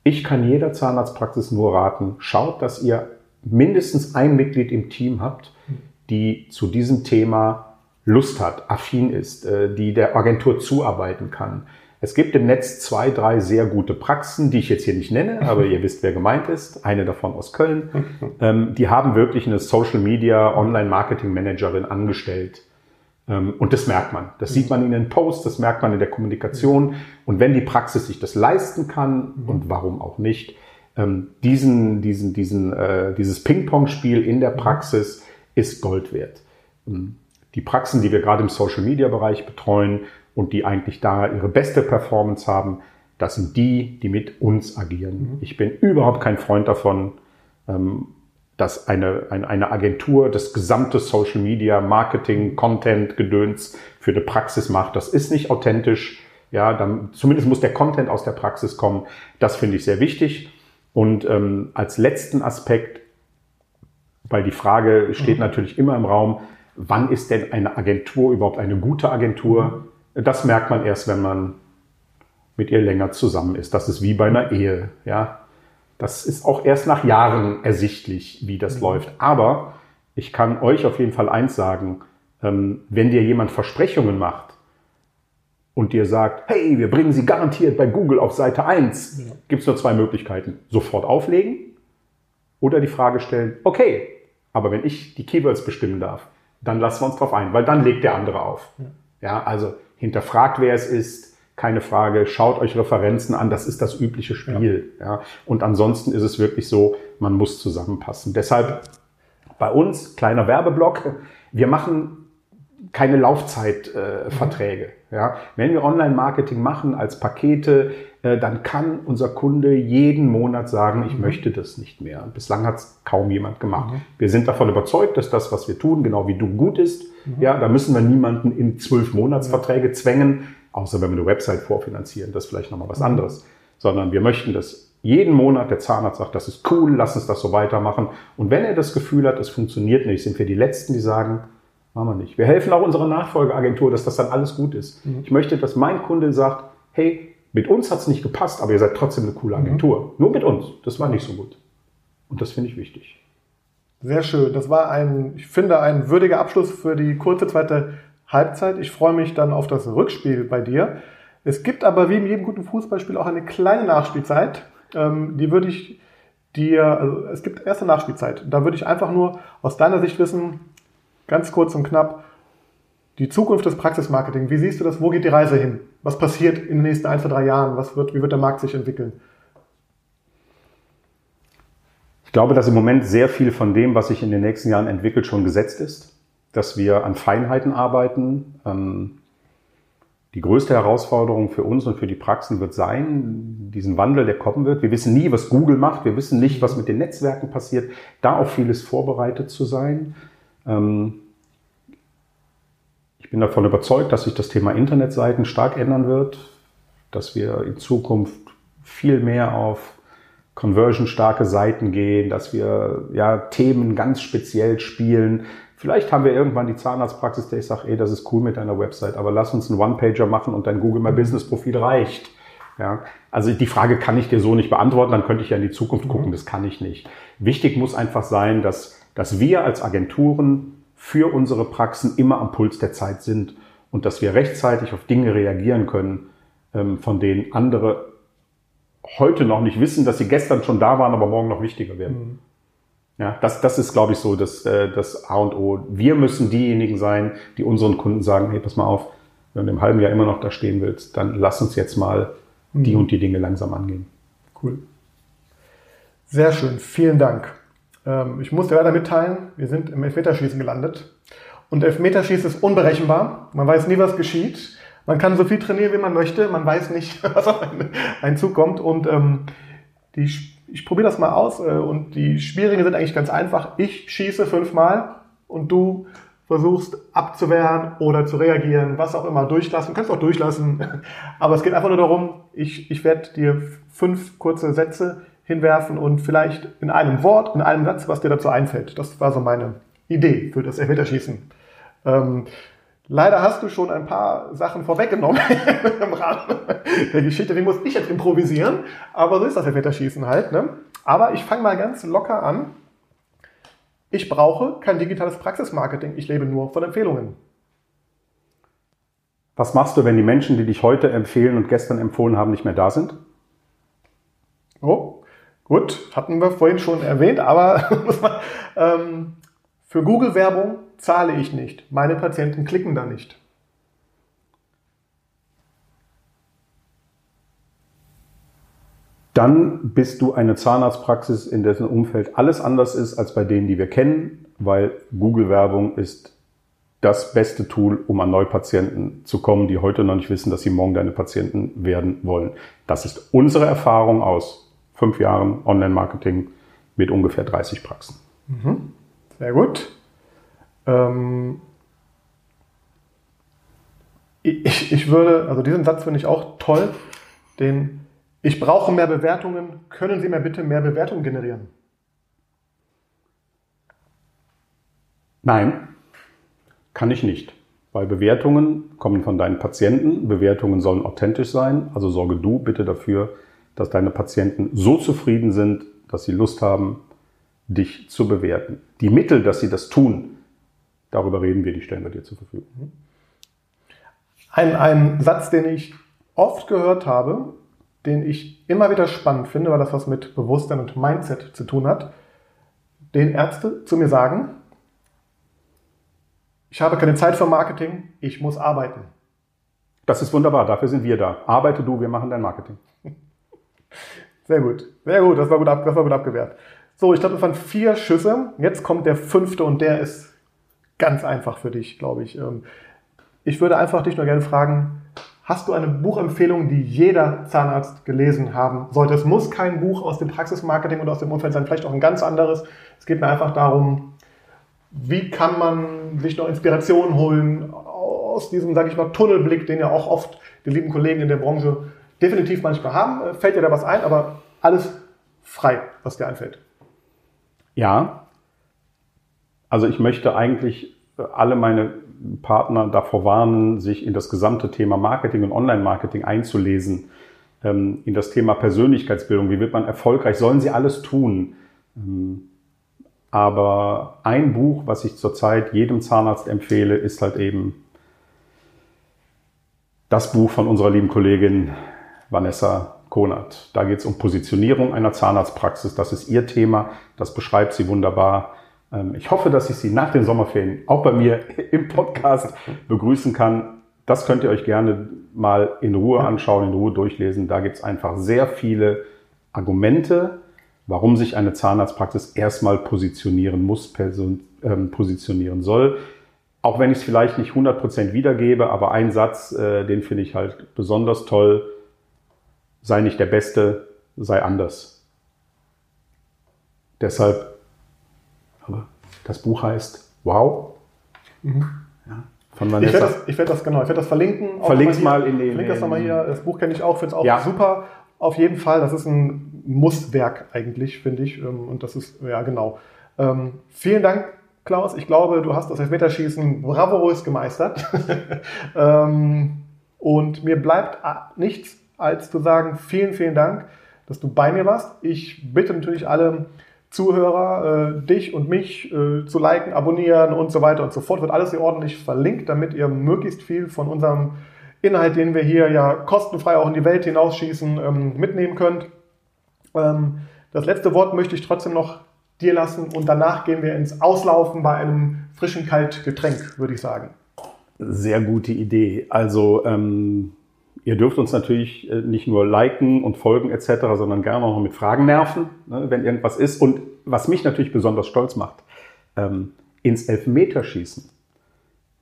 Ich kann jeder Zahnarztpraxis nur raten, schaut, dass ihr mindestens ein Mitglied im Team habt, die zu diesem Thema Lust hat, affin ist, äh, die der Agentur zuarbeiten kann. Es gibt im Netz zwei, drei sehr gute Praxen, die ich jetzt hier nicht nenne, aber ihr wisst, wer gemeint ist. Eine davon aus Köln. [laughs] Ähm, die haben wirklich eine Social Media Online Marketing Managerin angestellt. Ähm, und das merkt man. Das sieht man in den Posts, das merkt man in der Kommunikation. Und wenn die Praxis sich das leisten kann, und warum auch nicht, ähm, diesen, diesen, diesen, äh, dieses Ping-Pong-Spiel in der Praxis ist Gold wert. Ähm, die Praxen, die wir gerade im Social-Media-Bereich betreuen und die eigentlich da ihre beste Performance haben, das sind die, die mit uns agieren. Ich bin überhaupt kein Freund davon, dass eine, eine, eine Agentur das gesamte Social Media, Marketing, Content, Gedöns für eine Praxis macht. Das ist nicht authentisch. Ja, dann, zumindest muss der Content aus der Praxis kommen. Das finde ich sehr wichtig. Und ähm, als letzten Aspekt, weil die Frage steht mhm. natürlich immer im Raum, wann ist denn eine Agentur überhaupt eine gute Agentur? Mhm. Das merkt man erst, wenn man mit ihr länger zusammen ist. Das ist wie bei einer Ehe. Ja, das ist auch erst nach Jahren ersichtlich, wie das mhm. läuft. Aber ich kann euch auf jeden Fall eins sagen, ähm, wenn dir jemand Versprechungen macht und dir sagt, hey, wir bringen sie garantiert bei Google auf Seite 1, ja. gibt es nur zwei Möglichkeiten. Sofort auflegen oder die Frage stellen, okay, aber wenn ich die Keywords bestimmen darf, dann lassen wir uns drauf ein, weil dann legt der andere auf. Ja, ja also hinterfragt, wer es ist, keine Frage, schaut euch Referenzen an, das ist das übliche Spiel. Ja. ja. Und ansonsten ist es wirklich so, man muss zusammenpassen. Deshalb bei uns, kleiner Werbeblock, wir machen keine Laufzeitverträge. Äh, ja. Wenn wir Online-Marketing machen als Pakete, äh, dann kann unser Kunde jeden Monat sagen, ich mhm. möchte das nicht mehr. Bislang hat es kaum jemand gemacht. Mhm. Wir sind davon überzeugt, dass das, was wir tun, genau wie du gut ist. Mhm. Ja, da müssen wir niemanden in zwölf Monatsverträge zwängen außer wenn wir eine Website vorfinanzieren, das ist vielleicht nochmal was anderes, sondern wir möchten, dass jeden Monat der Zahnarzt sagt, das ist cool, lass uns das so weitermachen. Und wenn er das Gefühl hat, es funktioniert nicht, sind wir die Letzten, die sagen, machen wir nicht. Wir helfen auch unserer Nachfolgeagentur, dass das dann alles gut ist. Mhm. Ich möchte, dass mein Kunde sagt, hey, mit uns hat es nicht gepasst, aber ihr seid trotzdem eine coole Agentur. Mhm. Nur mit uns. Das war nicht so gut. Und das finde ich wichtig. Sehr schön. Das war ein, ich finde, ein würdiger Abschluss für die kurze zweite Halbzeit. Ich freue mich dann auf das Rückspiel bei dir. Es gibt aber wie in jedem guten Fußballspiel auch eine kleine Nachspielzeit. Ähm, die würde ich dir, also es gibt erste Nachspielzeit. Da würde ich einfach nur aus deiner Sicht wissen, ganz kurz und knapp, die Zukunft des Praxismarketing. Wie siehst du das? Wo geht die Reise hin? Was passiert in den nächsten ein, zwei, drei Jahren? Was wird, wie wird der Markt sich entwickeln? Ich glaube, dass im Moment sehr viel von dem, was sich in den nächsten Jahren entwickelt, schon gesetzt ist dass wir an Feinheiten arbeiten. Ähm, die größte Herausforderung für uns und für die Praxen wird sein, diesen Wandel, der kommen wird. Wir wissen nie, was Google macht. Wir wissen nicht, was mit den Netzwerken passiert. Da auf vieles vorbereitet zu sein. Ähm, ich bin davon überzeugt, dass sich das Thema Internetseiten stark ändern wird, dass wir in Zukunft viel mehr auf conversion-starke Seiten gehen, dass wir ja Themen ganz speziell spielen, Vielleicht haben wir irgendwann die Zahnarztpraxis, der ich sage, ey, das ist cool mit deiner Website, aber lass uns einen One-Pager machen und dein Google My Business Profil reicht. Ja, also die Frage kann ich dir so nicht beantworten, dann könnte ich ja in die Zukunft mhm. gucken, das kann ich nicht. Wichtig muss einfach sein, dass, dass wir als Agenturen für unsere Praxen immer am Puls der Zeit sind und dass wir rechtzeitig auf Dinge reagieren können, ähm, von denen andere heute noch nicht wissen, dass sie gestern schon da waren, aber morgen noch wichtiger werden. Mhm. Ja, das, das ist, glaube ich, so das, äh, das A und O. Wir müssen diejenigen sein, die unseren Kunden sagen, hey, pass mal auf, wenn du im halben Jahr immer noch da stehen willst, dann lass uns jetzt mal die mhm. und die Dinge langsam angehen. Cool. Sehr schön, vielen Dank. Ähm, ich muss dir leider mitteilen, wir sind im Elfmeterschießen gelandet. Und Elfmeterschießen ist unberechenbar. Man weiß nie, was geschieht. Man kann so viel trainieren, wie man möchte. Man weiß nicht, [laughs] was auf einen, zukommt. Und ähm, die ich probiere das mal aus äh, und die Spielregeln sind eigentlich ganz einfach. Ich schieße fünfmal und du versuchst abzuwehren oder zu reagieren, was auch immer, durchlassen. Du kannst auch durchlassen, [laughs] aber es geht einfach nur darum, ich, ich werde dir fünf kurze Sätze hinwerfen und vielleicht in einem Wort, in einem Satz, was dir dazu einfällt. Das war so meine Idee für das Elfmeterschießen. Ähm, Leider hast du schon ein paar Sachen vorweggenommen [laughs] im Rahmen der Geschichte. Die muss ich jetzt improvisieren. Aber so ist das Elfmeterschießen halt. Ne? Aber ich fange mal ganz locker an. Ich brauche kein digitales Praxismarketing. Ich lebe nur von Empfehlungen. Was machst du, wenn die Menschen, die dich heute empfehlen und gestern empfohlen haben, nicht mehr da sind? Oh, gut. Hatten wir vorhin schon erwähnt. Aber [laughs] ähm, für Google-Werbung zahle ich nicht. Meine Patienten klicken da nicht. Dann bist du eine Zahnarztpraxis, in dessen Umfeld alles anders ist als bei denen, die wir kennen, weil Google-Werbung ist das beste Tool, um an Neupatienten zu kommen, die heute noch nicht wissen, dass sie morgen deine Patienten werden wollen. Das ist unsere Erfahrung aus fünf Jahren Online-Marketing mit ungefähr 30 Praxen. Mhm. Sehr gut. Ähm ich, ich würde, also diesen Satz finde ich auch toll, den ich brauche mehr Bewertungen, können Sie mir bitte mehr Bewertungen generieren? Nein, kann ich nicht. Weil Bewertungen kommen von deinen Patienten. Bewertungen sollen authentisch sein. Also sorge du bitte dafür, dass deine Patienten so zufrieden sind, dass sie Lust haben, dich zu bewerten. Die Mittel, dass sie das tun, darüber reden wir, die stellen wir dir zur Verfügung. Ein, ein Satz, den ich oft gehört habe, den ich immer wieder spannend finde, weil das was mit Bewusstsein und Mindset zu tun hat, den Ärzte zu mir sagen, ich habe keine Zeit für Marketing, ich muss arbeiten. Das ist wunderbar, dafür sind wir da. Arbeite du, wir machen dein Marketing. [laughs] Sehr gut, sehr gut, das war gut, ab, das war gut abgewehrt. So, ich glaube, das waren vier Schüsse. Jetzt kommt der fünfte und der ist ganz einfach für dich, glaube ich. Ähm, ich würde einfach dich nur gerne fragen, hast du eine Buchempfehlung, die jeder Zahnarzt gelesen haben sollte? Es muss kein Buch aus dem Praxismarketing oder aus dem Umfeld sein, vielleicht auch ein ganz anderes. Es geht mir einfach darum, wie kann man sich noch Inspiration holen aus diesem, sage ich mal, Tunnelblick, den ja auch oft die lieben Kollegen in der Branche definitiv manchmal haben. Fällt dir da was ein, aber alles frei, was dir einfällt. Ja, also ich möchte eigentlich alle meine Partner davor warnen, sich in das gesamte Thema Marketing und Online-Marketing einzulesen, ähm, in das Thema Persönlichkeitsbildung. Wie wird man erfolgreich? Sollen sie alles tun? Ähm, aber ein Buch, was ich zurzeit jedem Zahnarzt empfehle, ist halt eben das Buch von unserer lieben Kollegin Vanessa Konert. Da geht es um Positionierung einer Zahnarztpraxis. Das ist ihr Thema. Das beschreibt sie wunderbar. Ähm, ich hoffe, dass ich Sie nach den Sommerferien auch bei mir [laughs] im Podcast begrüßen kann. Das könnt ihr euch gerne mal in Ruhe anschauen, in Ruhe durchlesen. Da gibt es einfach sehr viele Argumente, warum sich eine Zahnarztpraxis erstmal positionieren muss, ähm, positionieren soll. Auch wenn ich es vielleicht nicht 100% wiedergebe, aber ein Satz, äh, den finde ich halt besonders toll. Sei nicht der Beste, sei anders. Deshalb, das Buch heißt Wow. Mhm. Ja, von Vanessa. Ich werde das, werd das, genau, ich werde das verlinken. Verlink's mal, mal in den. Verlink das nochmal hier. Das Buch kenne ich auch, finde es auch ja. super. Auf jeden Fall, das ist ein Musswerk eigentlich, finde ich. Ähm, und das ist, ja, genau. Ähm, vielen Dank, Klaus. Ich glaube, du hast das Elfmeterschießen bravourös gemeistert. [laughs] ähm, und mir bleibt nichts, als zu sagen, vielen, vielen Dank, dass du bei mir warst. Ich bitte natürlich alle Zuhörer, äh, dich und mich äh, zu liken, abonnieren und so weiter und so fort. Wird alles hier ordentlich verlinkt, damit ihr möglichst viel von unserem Inhalt, den wir hier ja kostenfrei auch in die Welt hinausschießen, ähm, mitnehmen könnt. Ähm, das letzte Wort möchte ich trotzdem noch dir lassen und danach gehen wir ins Auslaufen bei einem frischen Kaltgetränk, würde ich sagen. Sehr gute Idee. Also ähm, ihr dürft uns natürlich äh, nicht nur liken und folgen etc., sondern gerne auch noch mit Fragen nerven, ne, wenn irgendwas ist. Und was mich natürlich besonders stolz macht, ähm, ins Elfmeterschießen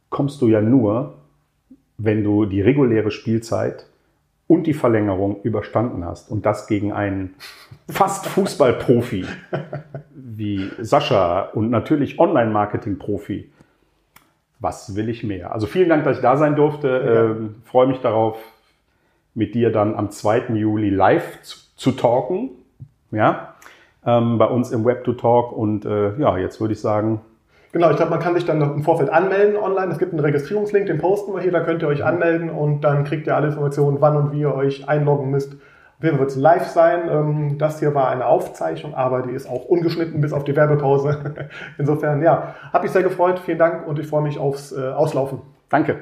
kommst du ja nur, wenn du die reguläre Spielzeit und die Verlängerung überstanden hast und das gegen einen fast Fußballprofi [laughs] wie Sascha und natürlich Online-Marketing-Profi. Was will ich mehr? Also vielen Dank, dass ich da sein durfte. Ja. Ähm, freue mich darauf, mit dir dann am 2. Juli live zu, zu talken. Ja, ähm, bei uns im Web to Talk. Und äh, ja, jetzt würde ich sagen, Genau, ich glaube, man kann sich dann im Vorfeld anmelden online. Es gibt einen Registrierungslink, den posten wir hier, da könnt ihr euch anmelden und dann kriegt ihr alle Informationen, wann und wie ihr euch einloggen müsst. Fall wird es live sein. Ähm, das hier war eine Aufzeichnung, aber die ist auch ungeschnitten bis auf die Werbepause. [laughs] Insofern, ja, habe ich sehr gefreut. Vielen Dank und ich freue mich aufs äh, Auslaufen. Danke.